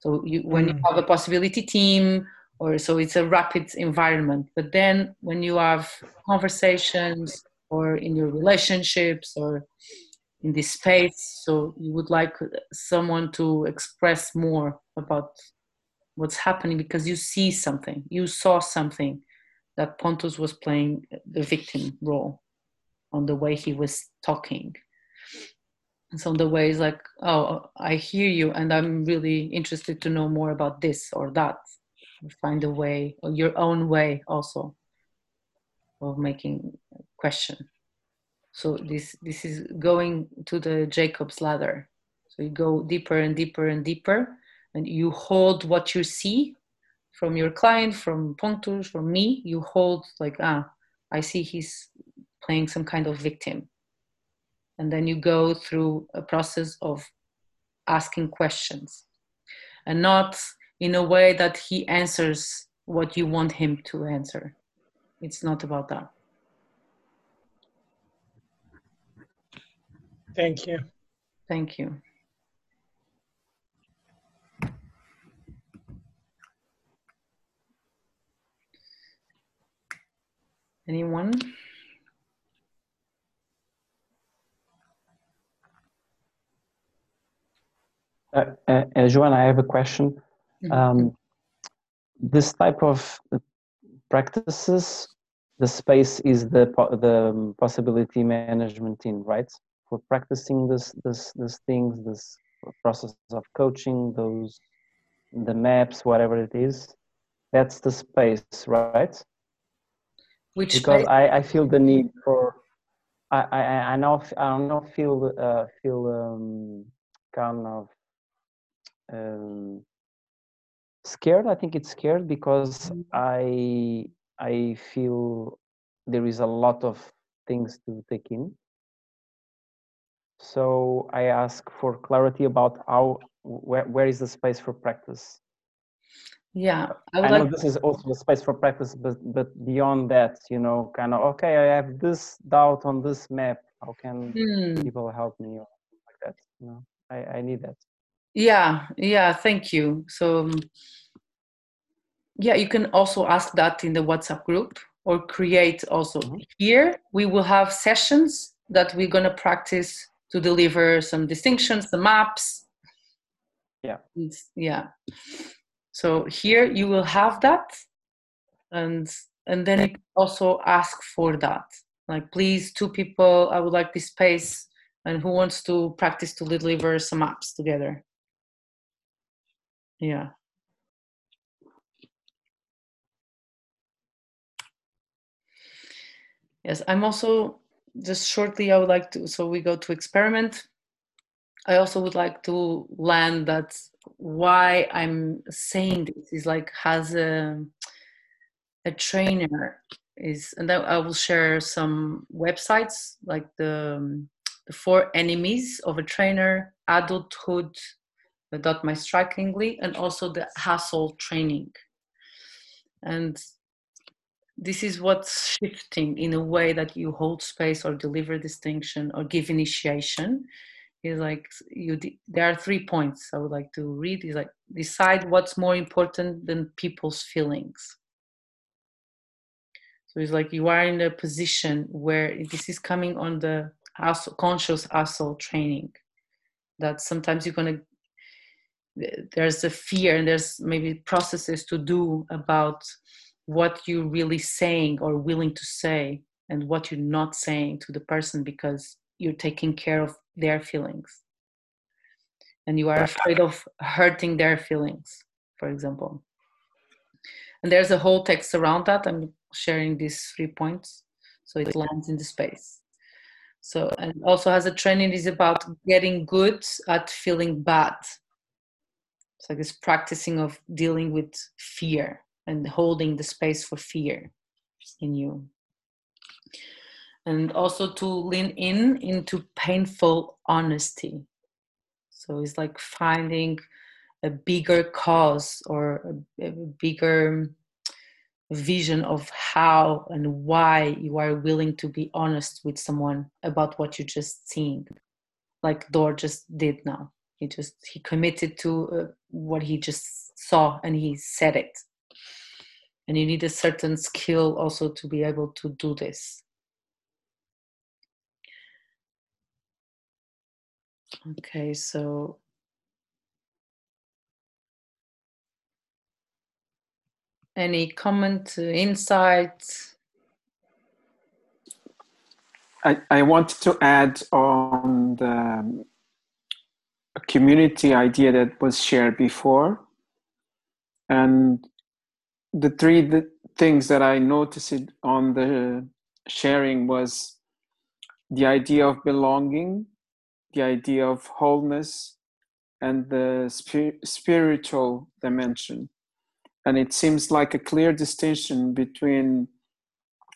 so you, when you have a possibility team or so it's a rapid environment but then when you have conversations or in your relationships or in this space so you would like uh, someone to express more about what's happening because you see something you saw something that pontus was playing the victim role on the way he was talking. And so the way is like oh i hear you and i'm really interested to know more about this or that. Find a way or your own way also of making question so this this is going to the jacob's ladder. So you go deeper and deeper and deeper and you hold what you see from your client from pontus from me. You hold like ah i see he's playing some kind of victim. And then you go through a process of asking questions. And not in a way that he answers what you want him to answer. It's not about that Thank you. thank you anyone Uh, uh, uh, Joana, I have a question. Um, this type of practices, the space is the po- the um, possibility management team, right? For practicing this this these things, this process of coaching, those the maps, whatever it is, that's the space, right? which because space? I, I feel the need for I I I know, I now I now feel uh, feel um, kind of um, scared. I think it's scared because I I feel there is a lot of things to take in. So I ask for clarity about how where where is the space for practice. yeah i I know like this is also a space for practice, but but beyond that, you know, kind of okay, I have this doubt on this map. How can Hmm. people help me or like that? You know, I I need that. yeah yeah thank you so um, yeah you can also ask that in the whatsapp group or create also here we will have sessions that we're going to practice to deliver some distinctions the maps. Yeah. It's- yeah. So here you will have that and and then you can also ask for that. Like please two people i would like this space and who wants to practice to deliver some apps together? Yeah. Yes, I'm also just shortly. I would like to. So we go to experiment. I also would like to land that why I'm saying this is like has a a trainer is, and I will share some websites like the the four enemies of a trainer, adulthood, dot my strikingly, and also the hustle training. And this is what's shifting in a way that you hold space or deliver distinction or give initiation. Is like you there are three points i would like to read. Is like decide what's more important than people's feelings. So it's like you are in a position where this is coming on the conscious hustle training that sometimes you're going to there's a fear and there's maybe processes to do about what you're really saying or willing to say and what you're not saying to the person because you're taking care of their feelings. And you are afraid of hurting their feelings for example. And there's a whole text around that. I'm sharing these three points so it lands in the space. So and also as a training is about getting good at feeling bad. It's like this practicing of dealing with fear and holding the space for fear in you. And also to lean in into painful honesty. So it's like finding a bigger cause or a, a bigger vision of how and why you are willing to be honest with someone about what you just seen like dor just did now. He just he committed to uh, what he just saw and he said it and you need a certain skill also to be able to do this okay so Any comment, uh, insights? I, I want to add on the community idea that was shared before. And the three the things that I noticed on the sharing was the idea of belonging, the idea of wholeness, and the spir- spiritual dimension. And it seems like a clear distinction between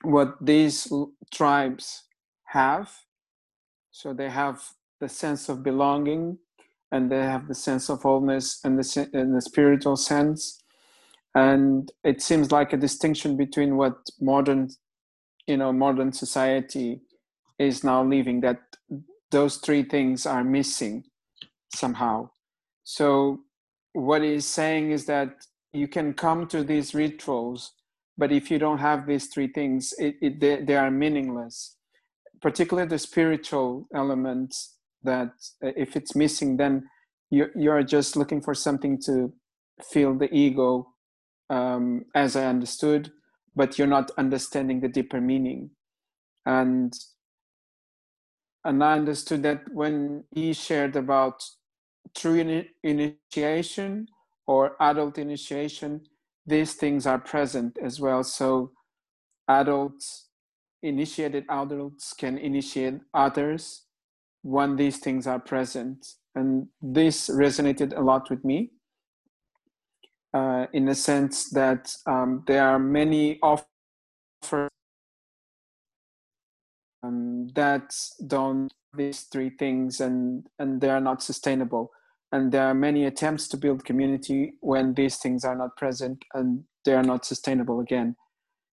what these tribes have. So they have the sense of belonging and they have the sense of wholeness and the, in the spiritual sense and it seems like a distinction between what modern you know modern society is now living that those three things are missing somehow. So what he's saying is that you can come to these rituals but if you don't have these three things it, it they, they, are meaningless. Particularly the spiritual elements that if it's missing then you, you're just looking for something to fill the ego um, as i understood but you're not understanding the deeper meaning and and i understood that when he shared about true initiation or adult initiation, these things are present as well. So adults, initiated adults can initiate others when these things are present. And this resonated a lot with me uh, in the sense that um, there are many offers um, that don't these three things and, and they are not sustainable. And there are many attempts to build community when these things are not present and they are not sustainable again.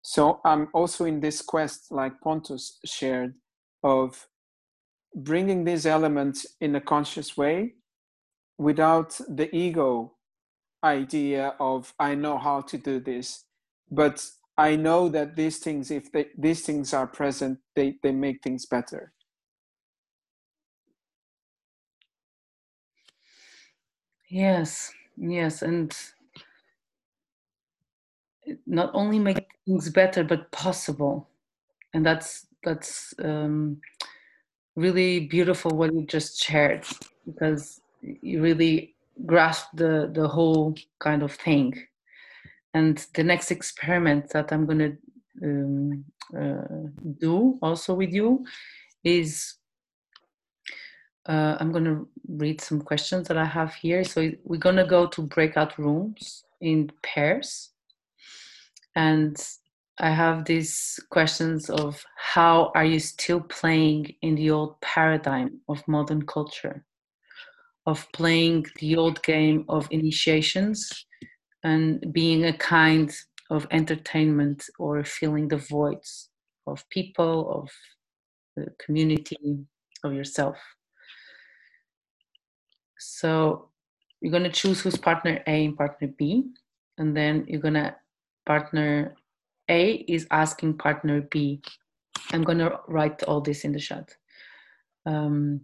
So i'm also in this quest like pontus shared of bringing these elements in a conscious way without the ego idea of i know how to do this but i know that these things if they, these things are present they, they make things better. Yes, yes, and not only make things better but possible, and that's that's um, really beautiful what you just shared because you really grasp the the whole kind of thing. And the next experiment that I'm gonna um, uh, do also with you is uh, I'm going to read some questions that I have here. So we're going to go to breakout rooms in pairs. And I have these questions of how are you still playing in the old paradigm of modern culture, of playing the old game of initiations and being a kind of entertainment or filling the voids of people, of the community, of yourself. So you're going to choose who's partner A and partner B, and then you're going to partner A is asking partner B. I'm going to write all this in the chat. Um,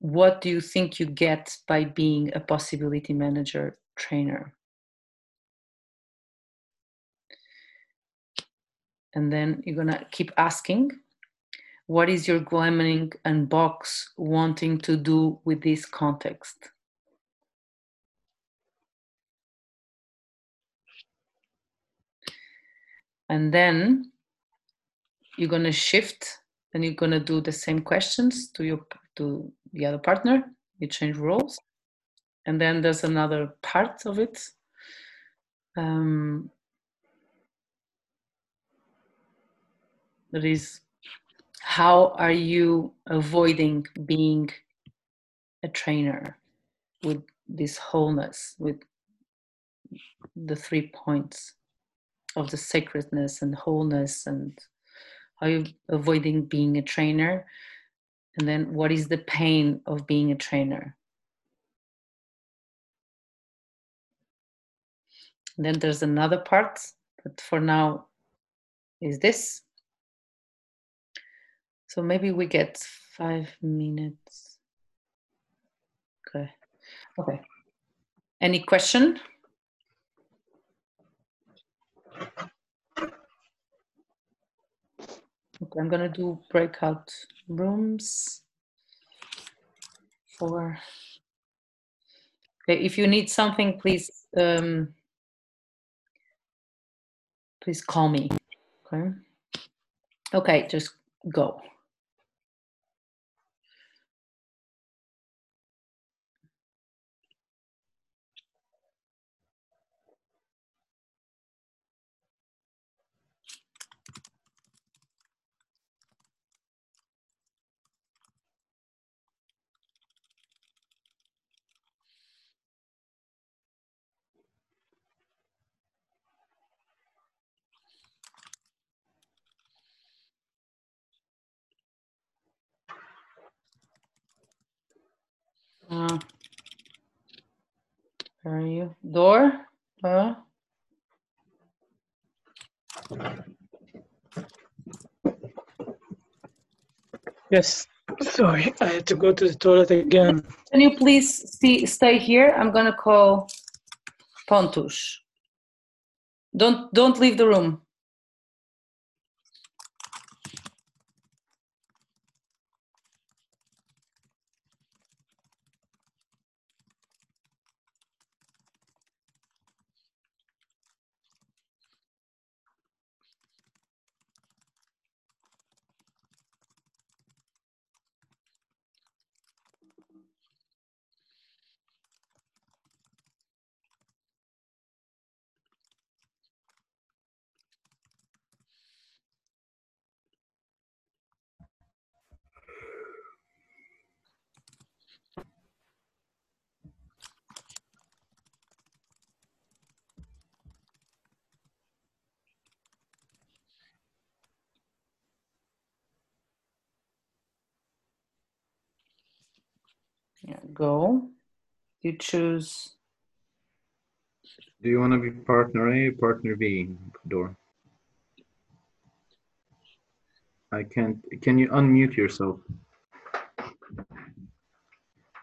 what do you think you get by being a possibility manager trainer? And then you're going to keep asking what is your gremlin and box wanting to do with this context? And then you're gonna shift and you're gonna do the same questions to your to the other partner. You change roles, and then there's another part of it. Um, that is, how are you avoiding being a trainer with this wholeness, with the three points of the sacredness and wholeness and how are you avoiding being a trainer and then what is the pain of being a trainer? And then there's another part but for now is this. So maybe we get five minutes. Okay. Okay. Any question Okay, I'm gonna do breakout rooms for. Okay, if you need something, please um, please call me. Okay. Okay, just go. Uh, where Dor? Yes. Sorry, I had to go to the toilet again. can you please see, stay here? I'm gonna call Pontus. Don't don't leave the room. Yeah, go. You choose. Do you want to be partner A or partner B, Dor? I can't. Can you unmute yourself?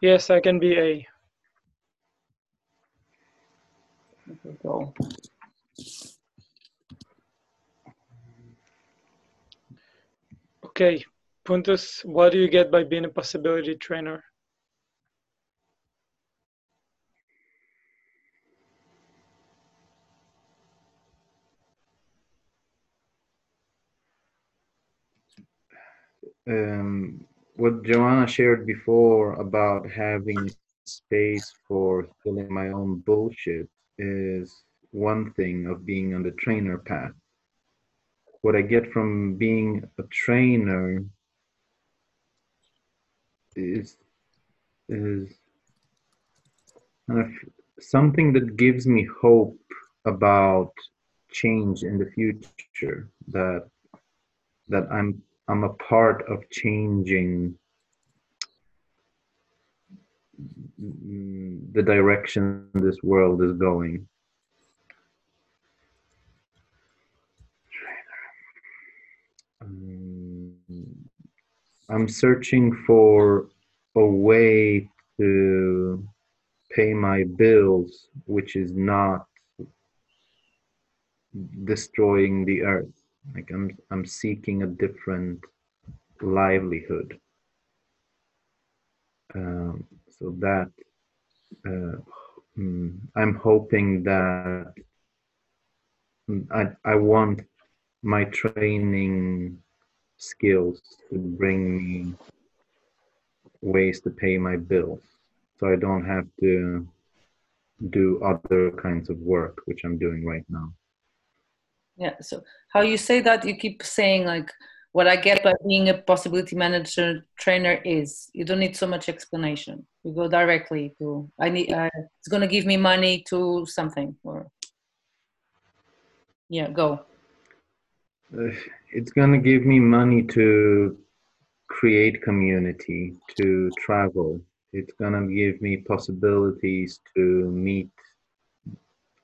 Yes, I can be A. Go. Okay, Pontus, what do you get by being a possibility trainer? Um, what Joana shared before about having space for filling my own bullshit is one thing of being on the trainer path. What I get from being a trainer is is something that gives me hope about change in the future that that I'm I'm a part of changing the direction this world is going. I'm searching for a way to pay my bills, which is not destroying the earth. Like I'm, I'm seeking a different livelihood. Um, so that uh, mm, I'm hoping that I, I want my training skills to bring me ways to pay my bills so I don't have to do other kinds of work, which I'm doing right now. Yeah. So how you say that, you keep saying like, what I get by being a possibility manager trainer is you don't need so much explanation. You go directly to I need. Uh, it's going to give me money to something or yeah, go. Uh, it's going to give me money to create community, to travel. It's going to give me possibilities to meet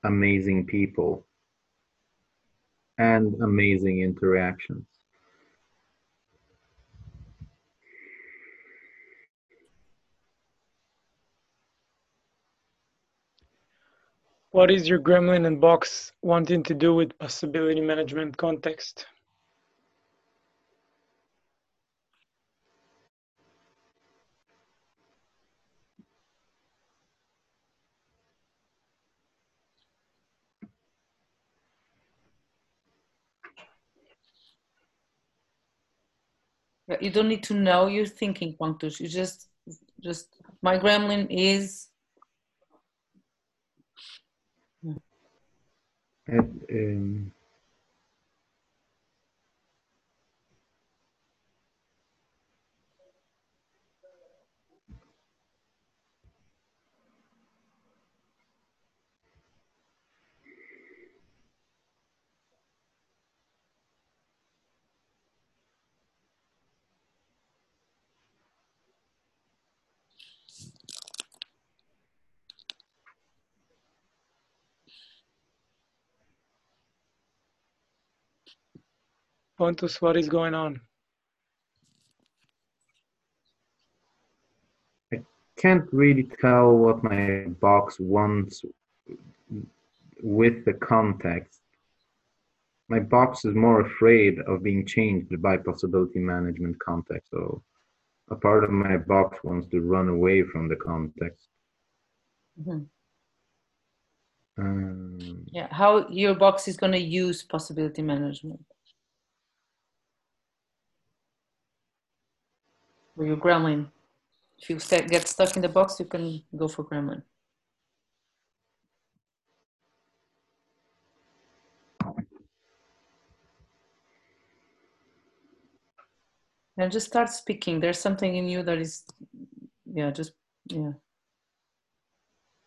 amazing people and amazing interactions. What is your gremlin and box wanting to do with possibility management context? You don't need to know you're thinking, Pontus. You just, just my gremlin is. And, um, Pontus, what is going on? I can't really tell what my box wants with the context. My box is more afraid of being changed by possibility management context. So a part of my box wants to run away from the context. Mhm. Um, Yeah, how your box is going to use possibility management. Or your gremlin. If you get stuck in the box, you can go for gremlin. And just start speaking. There's something in you that is, yeah, just, yeah.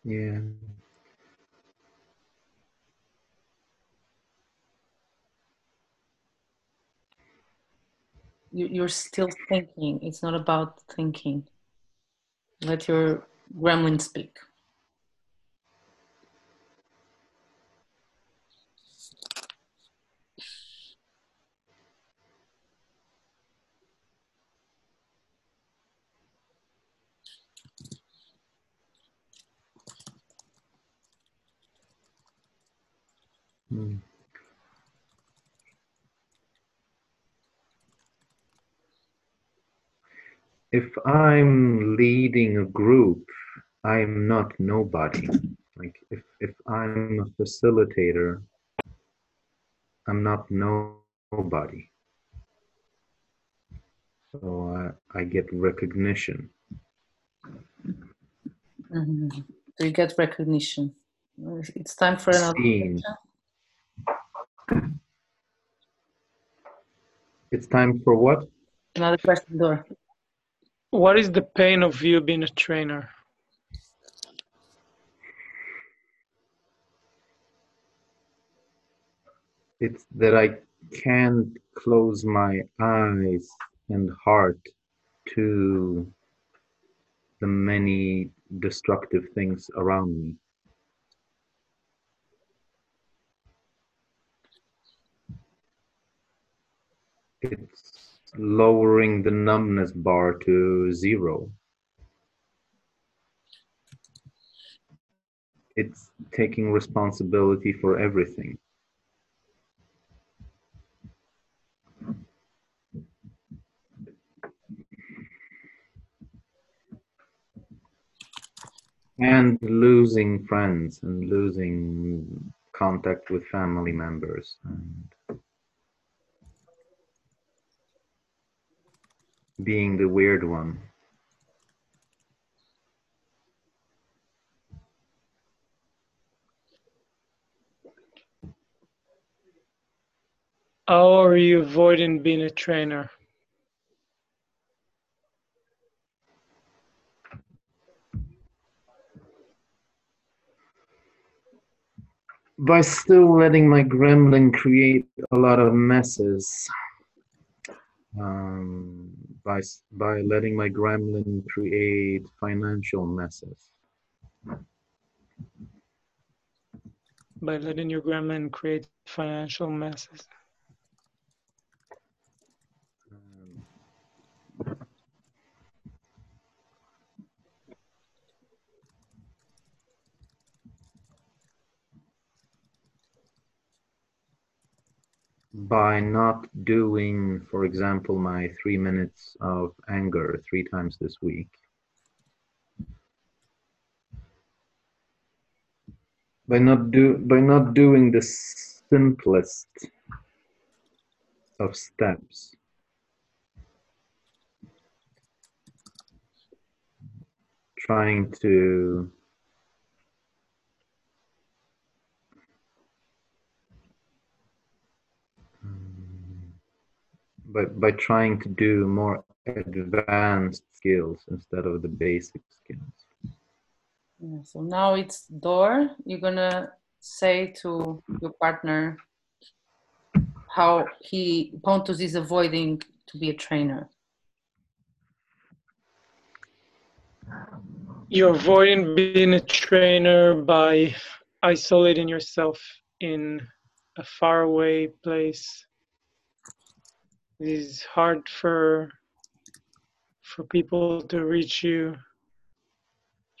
yeah. You're still thinking. It's not about thinking. Let your gremlin speak. Hmm. If I'm leading a group, I'm not nobody. Like if, if I'm a facilitator, I'm not no- nobody. So I, I get recognition. Mhm. So you get recognition. It's time for another. Seen. It's time for what? Another question, Dora. What is the pain of you being a trainer? It's that I can't close my eyes and heart to the many destructive things around me. It's lowering the numbness bar to zero. It's taking responsibility for everything. and losing friends and losing contact with family members and being the weird one. How are you avoiding being a trainer? By still letting my gremlin create a lot of messes. Um, by, by letting my gremlin create financial messes. By letting your gremlin create financial messes. By not doing, for example, my three minutes of anger three times this week. By not do by not doing the simplest of steps. Trying to by, by trying to do more advanced skills instead of the basic skills. Yeah, so now it's Dor. You're gonna say to your partner how he Pontus is avoiding to be a trainer. You're avoiding being a trainer by isolating yourself in a faraway place it is hard for for people to reach you.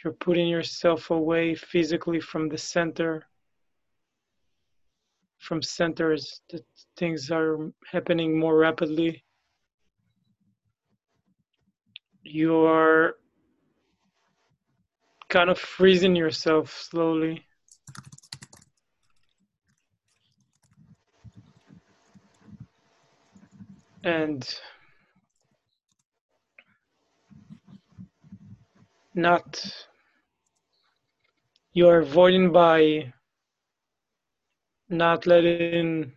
You're putting yourself away physically from the center from centers that things are happening more rapidly. You are kind of freezing yourself slowly and not you're avoiding by not letting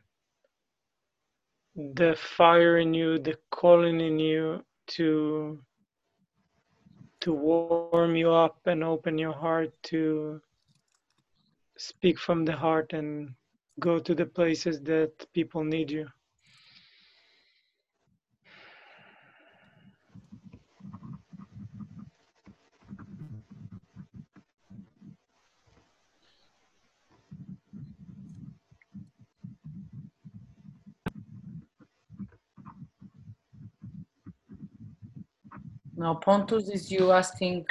the fire in you the calling in you to to warm you up and open your heart to speak from the heart and go to the places that people need you Now, Pontus is you asking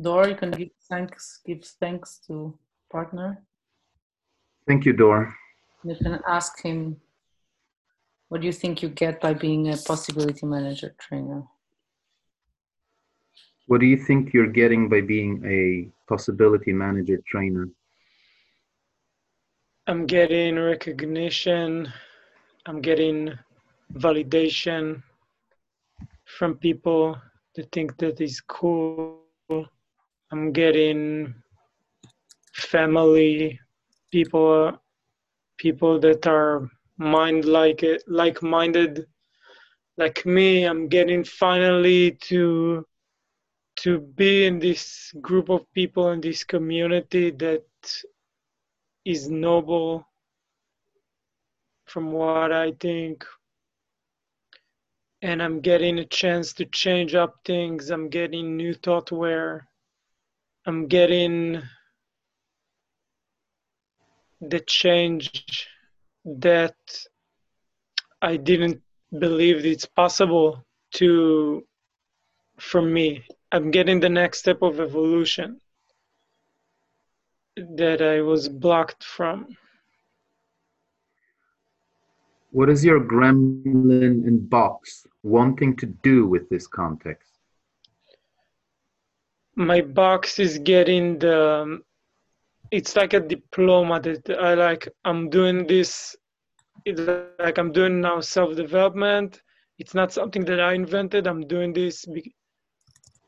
Dor, you can give thanks, give thanks to partner. Thank you, Dor. You can ask him, what do you think you get by being a possibility manager trainer? What do you think you're getting by being a possibility manager trainer? I'm getting recognition, I'm getting validation from people they think that is cool. I'm getting family, people, people that are mind like it, like-minded, like me. I'm getting finally to to be in this group of people in this community that is noble from what I think and I'm getting a chance to change up things. I'm getting new thought where I'm getting the change that I didn't believe it's possible to for me. I'm getting the next step of evolution that I was blocked from. What is your gremlin in box wanting to do with this context? My box is getting the. It's like a diploma that I like. I'm doing this. It's like I'm doing now self development, it's not something that I invented. I'm doing this.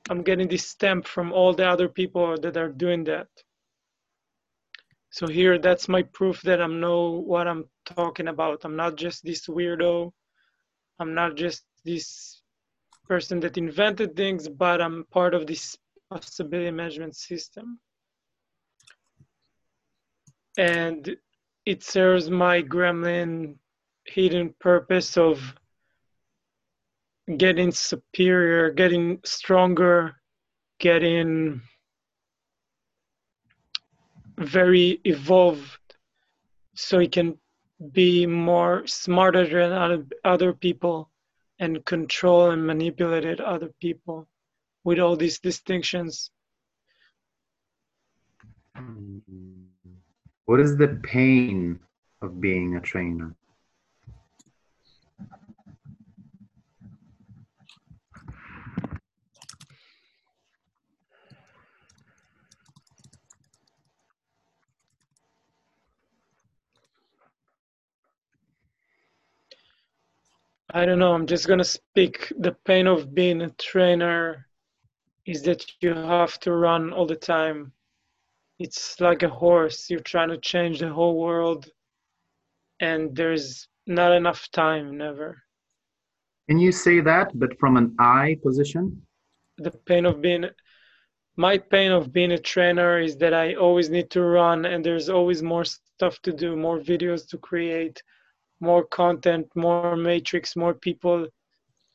I'm getting this stamp from all the other people that are doing that. So here, that's my proof that I'm know what I'm talking about. I'm not just this weirdo. I'm not just this person that invented things, but I'm part of this possibility management system. And it serves my gremlin hidden purpose of getting superior, getting stronger, getting very evolved so he can be more smarter than other, other people and control and manipulate other people with all these distinctions. Hmm. What is the pain of being a trainer? I don't know. I'm just gonna speak. The pain of being a trainer is that you have to run all the time. It's like a horse. You're trying to change the whole world, and there's not enough time. Never. Can you say that, but from an I position? The pain of being, my pain of being a trainer is that I always need to run, and there's always more stuff to do, more videos to create more content, more matrix, more people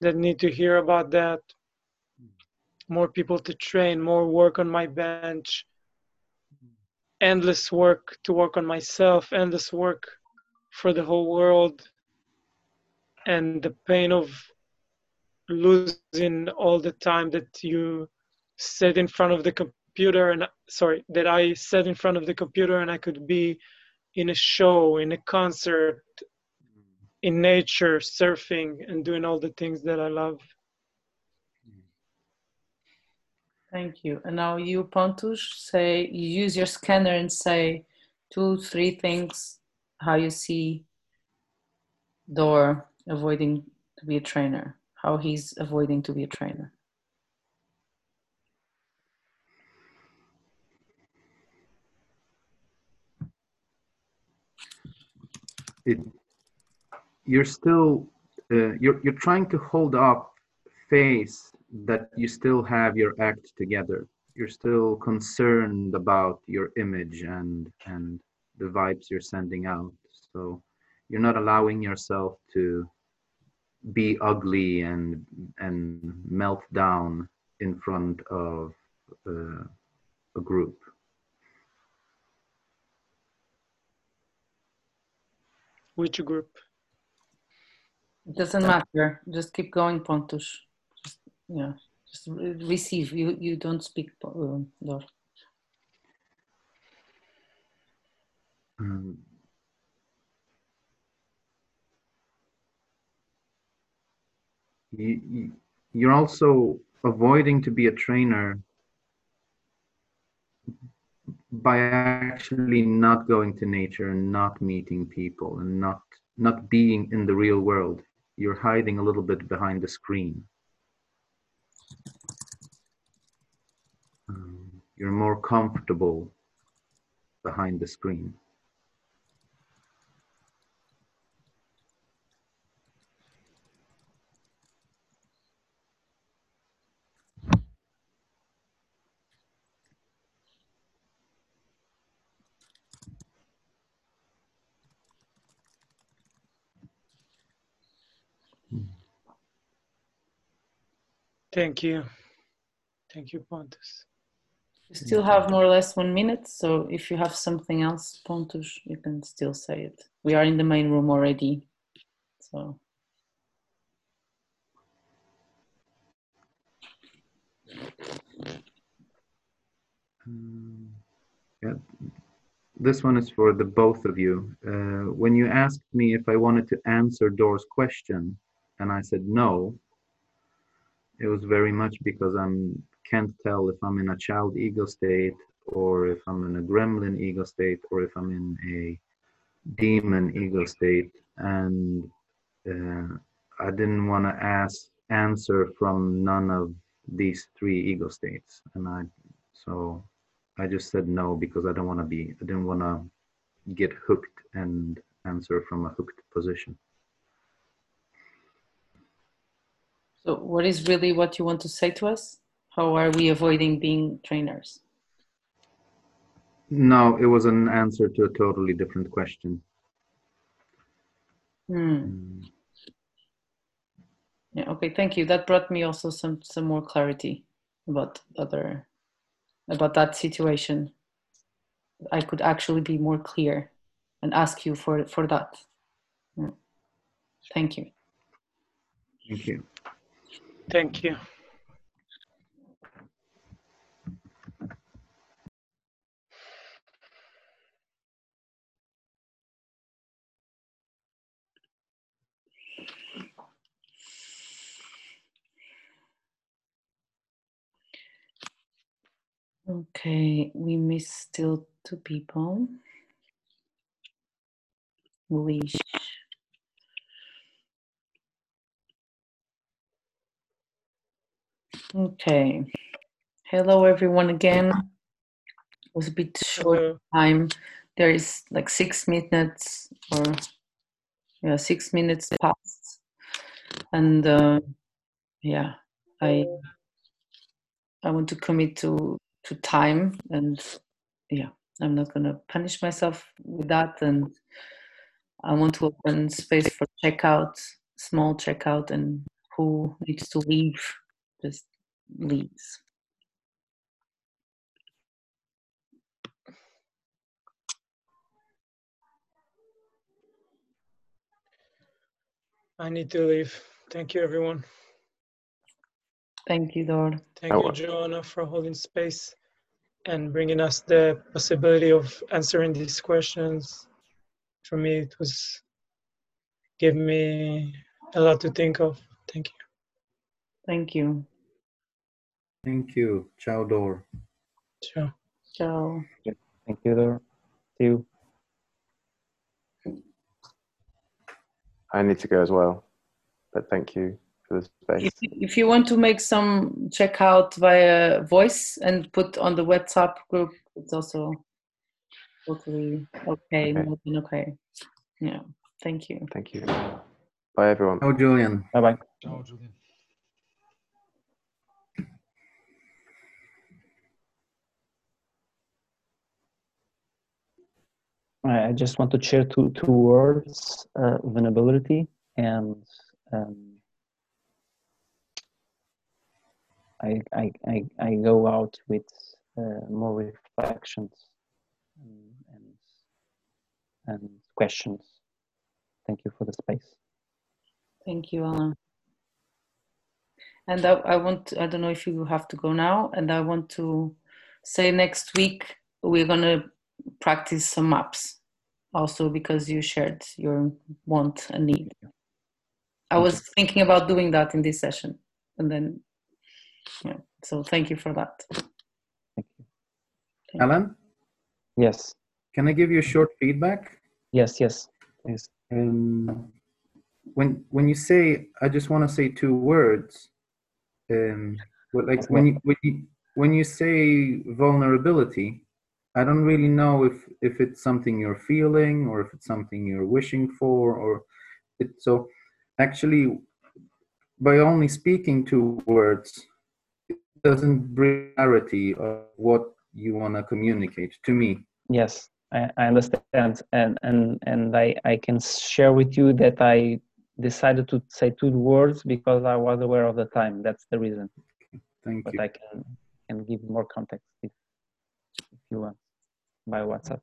that need to hear about that, more people to train, more work on my bench, endless work to work on myself, endless work for the whole world, and the pain of losing all the time that you sit in front of the computer and sorry that i sat in front of the computer and i could be in a show in a concert in nature, surfing, and doing all the things that I love. Thank you. And now you, Pontus, say you use your scanner and say two, three things how you see Dor avoiding to be a trainer, how he's avoiding to be a trainer. It you're still uh, you're you're trying to hold up face that you still have your act together. You're still concerned about your image and and the vibes you're sending out. So you're not allowing yourself to be ugly and and melt down in front of uh, a group. Which group it doesn't matter. Just keep going, Pontus. Just, yeah, just receive. You you don't speak, Um, you, you're also avoiding to be a trainer by actually not going to nature and not meeting people and not not being in the real world you're hiding a little bit behind the screen. Um, you're more comfortable behind the screen. Thank you. Thank you, Pontus. We still have more or less one minute, so if you have something else, Pontus, you can still say it. We are in the main room already, so. Um, yeah, this one is for the both of you. Uh, when you asked me if I wanted to answer Dor's question, and I said no, it was very much because I'm can't tell if I'm in a child ego state or if I'm in a gremlin ego state or if I'm in a demon ego state and uh, I didn't want to ask answer from none of these three ego states, and I so I just said no because I don't want to be I didn't want to get hooked and answer from a hooked position. So, what is really what you want to say to us? How are we avoiding being trainers? No, it was an answer to a totally different question. Hmm. Yeah. Okay. Thank you. That brought me also some some more clarity about other about that situation. I could actually be more clear and ask you for for that. Yeah. Thank you. Thank you. Thank you. Okay, we miss still two people. Leash. Okay. Hello, everyone, again. It was a bit short Hello. time. There is like six minutes or yeah, six minutes past. And uh, yeah, I I want to commit to to time and yeah, I'm not gonna punish myself with that and I want to open space for checkout, small checkout and who needs to leave just leaves. I need to leave. Thank you, everyone. Thank you, Dor. Thank you, Joana, for holding space and bringing us the possibility of answering these questions. For me, it was gave me a lot to think of. Thank you. Thank you. Thank you. Ciao, Dor. Ciao. Ciao. Thank you, Dor. See you. I need to go as well, but thank you for the space. If, if you want to make some checkout via voice and put on the WhatsApp group, it's also totally okay, Okay. okay. Yeah. Thank you. Thank you. Bye, everyone. Ciao, Julian. Bye bye. Ciao, Julian. I just want to share two two words: uh, vulnerability and um, I, I I I go out with uh, more reflections and, and and questions. Thank you for the space. Thank you, Alan. And I, I want, I don't know if you have to go now, and I want to say next week we're to practice some maps also because you shared your want and need. I was thinking about doing that in this session, and then, yeah, so thank you for that. Thank you. Thank. Alan, Yes, can I give you a short feedback? yes, yes. Please. Um, when when you say, I just want to say two words. Um, like when you when you when you say vulnerability, I don't really know if if it's something you're feeling or if it's something you're wishing for or it. So actually, by only speaking two words, it doesn't bring clarity of what you want to communicate to me. Yes, I, I understand, and and and I I can share with you that I decided to say two words because I was aware of the time. That's the reason. Thank But you. But I can can give more context if if you want by WhatsApp.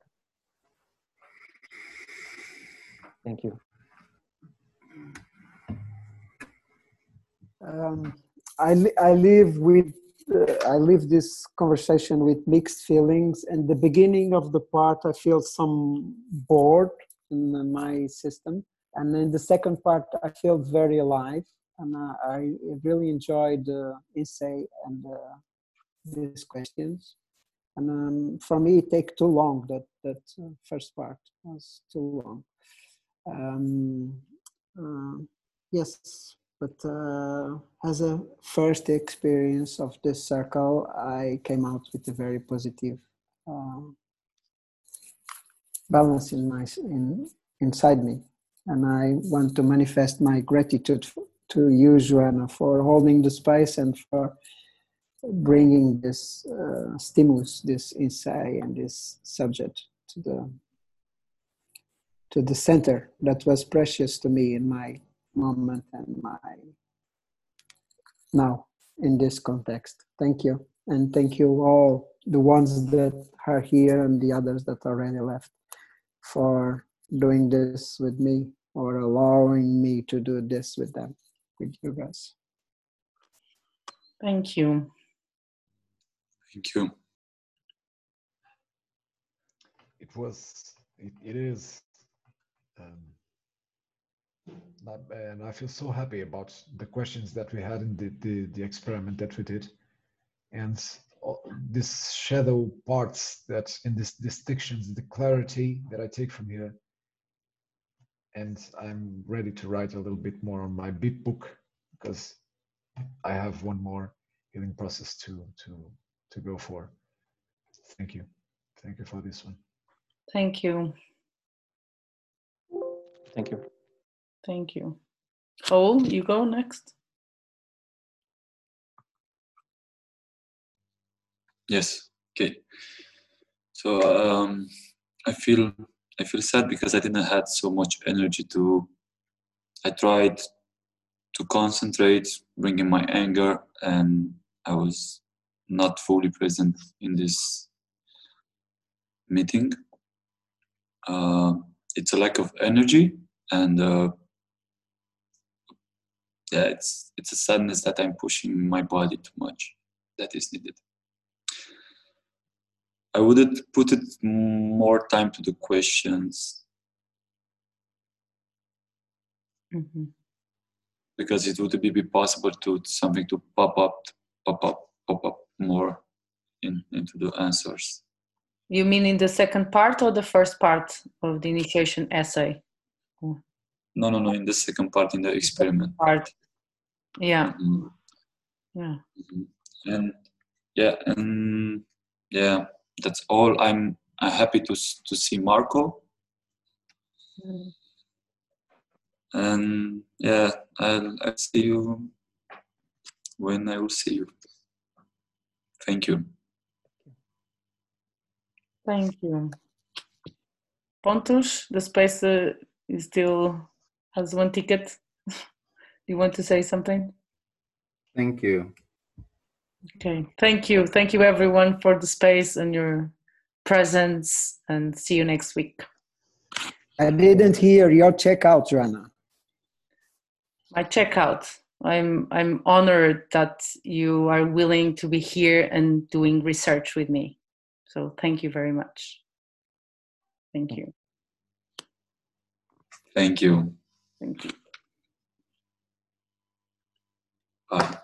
Thank you. Um, I, I live with uh, I live this conversation with mixed feelings. And the beginning of the part, I feel some bored in my system, and in the second part, I feel very alive. And uh, I really enjoyed the essay and uh, these questions. And um, for me, it take too long. That that uh, first part was too long. Um, uh, yes, but uh, as a first experience of this circle, I came out with a very positive uh, balance in my in inside me, and I want to manifest my gratitude to you, Joana, for holding the space and for bringing this uh, stimulus, this insight, and this subject to the to the center that was precious to me in my moment and my now in this context. Thank you. And thank you all, the ones that are here and the others that already left, for doing this with me or allowing me to do this with them, with you guys. Thank you. Thank you. It was, it, it is um, and I feel so happy about the questions that we had in the, the, the experiment that we did. And this shadow parts that in these distinctions, the clarity that I take from here. And I'm ready to write a little bit more on my big book because I have one more healing process to to to go for. Thank you. Thank you for this one. Thank you. Thank you. Thank you. Oh, you go next. Yes. Okay. So um, I feel I feel sad because I didn't have so much energy to. I tried to concentrate, bringing my anger, and I was not fully present in this meeting. Uh, it's a lack of energy and uh, yeah, it's it's a sadness that I'm pushing my body too much. That is needed. I would put it more time to the questions mm-hmm. because it would be possible to something to pop up, pop up, pop up more in, into the answers. You mean in the second part or the first part of the initiation essay? No, no, no. In the second part, in the experiment part. Yeah. Mm-hmm. Yeah. Mm-hmm. And yeah, and yeah, that's all. I'm I'm happy to to see Marco. Mm. And yeah, I'll I'll see you when I will see you. Thank you. Thank you. Pontus, the space uh, is still has one ticket. you want to say something? Thank you. Okay, thank you. Thank you, everyone, for the space and your presence, and see you next week. I didn't hear your checkout, Joana. My checkout. I'm I'm honored that you are willing to be here and doing research with me. So thank you very much. Thank you. Thank you. Thank you. Bye.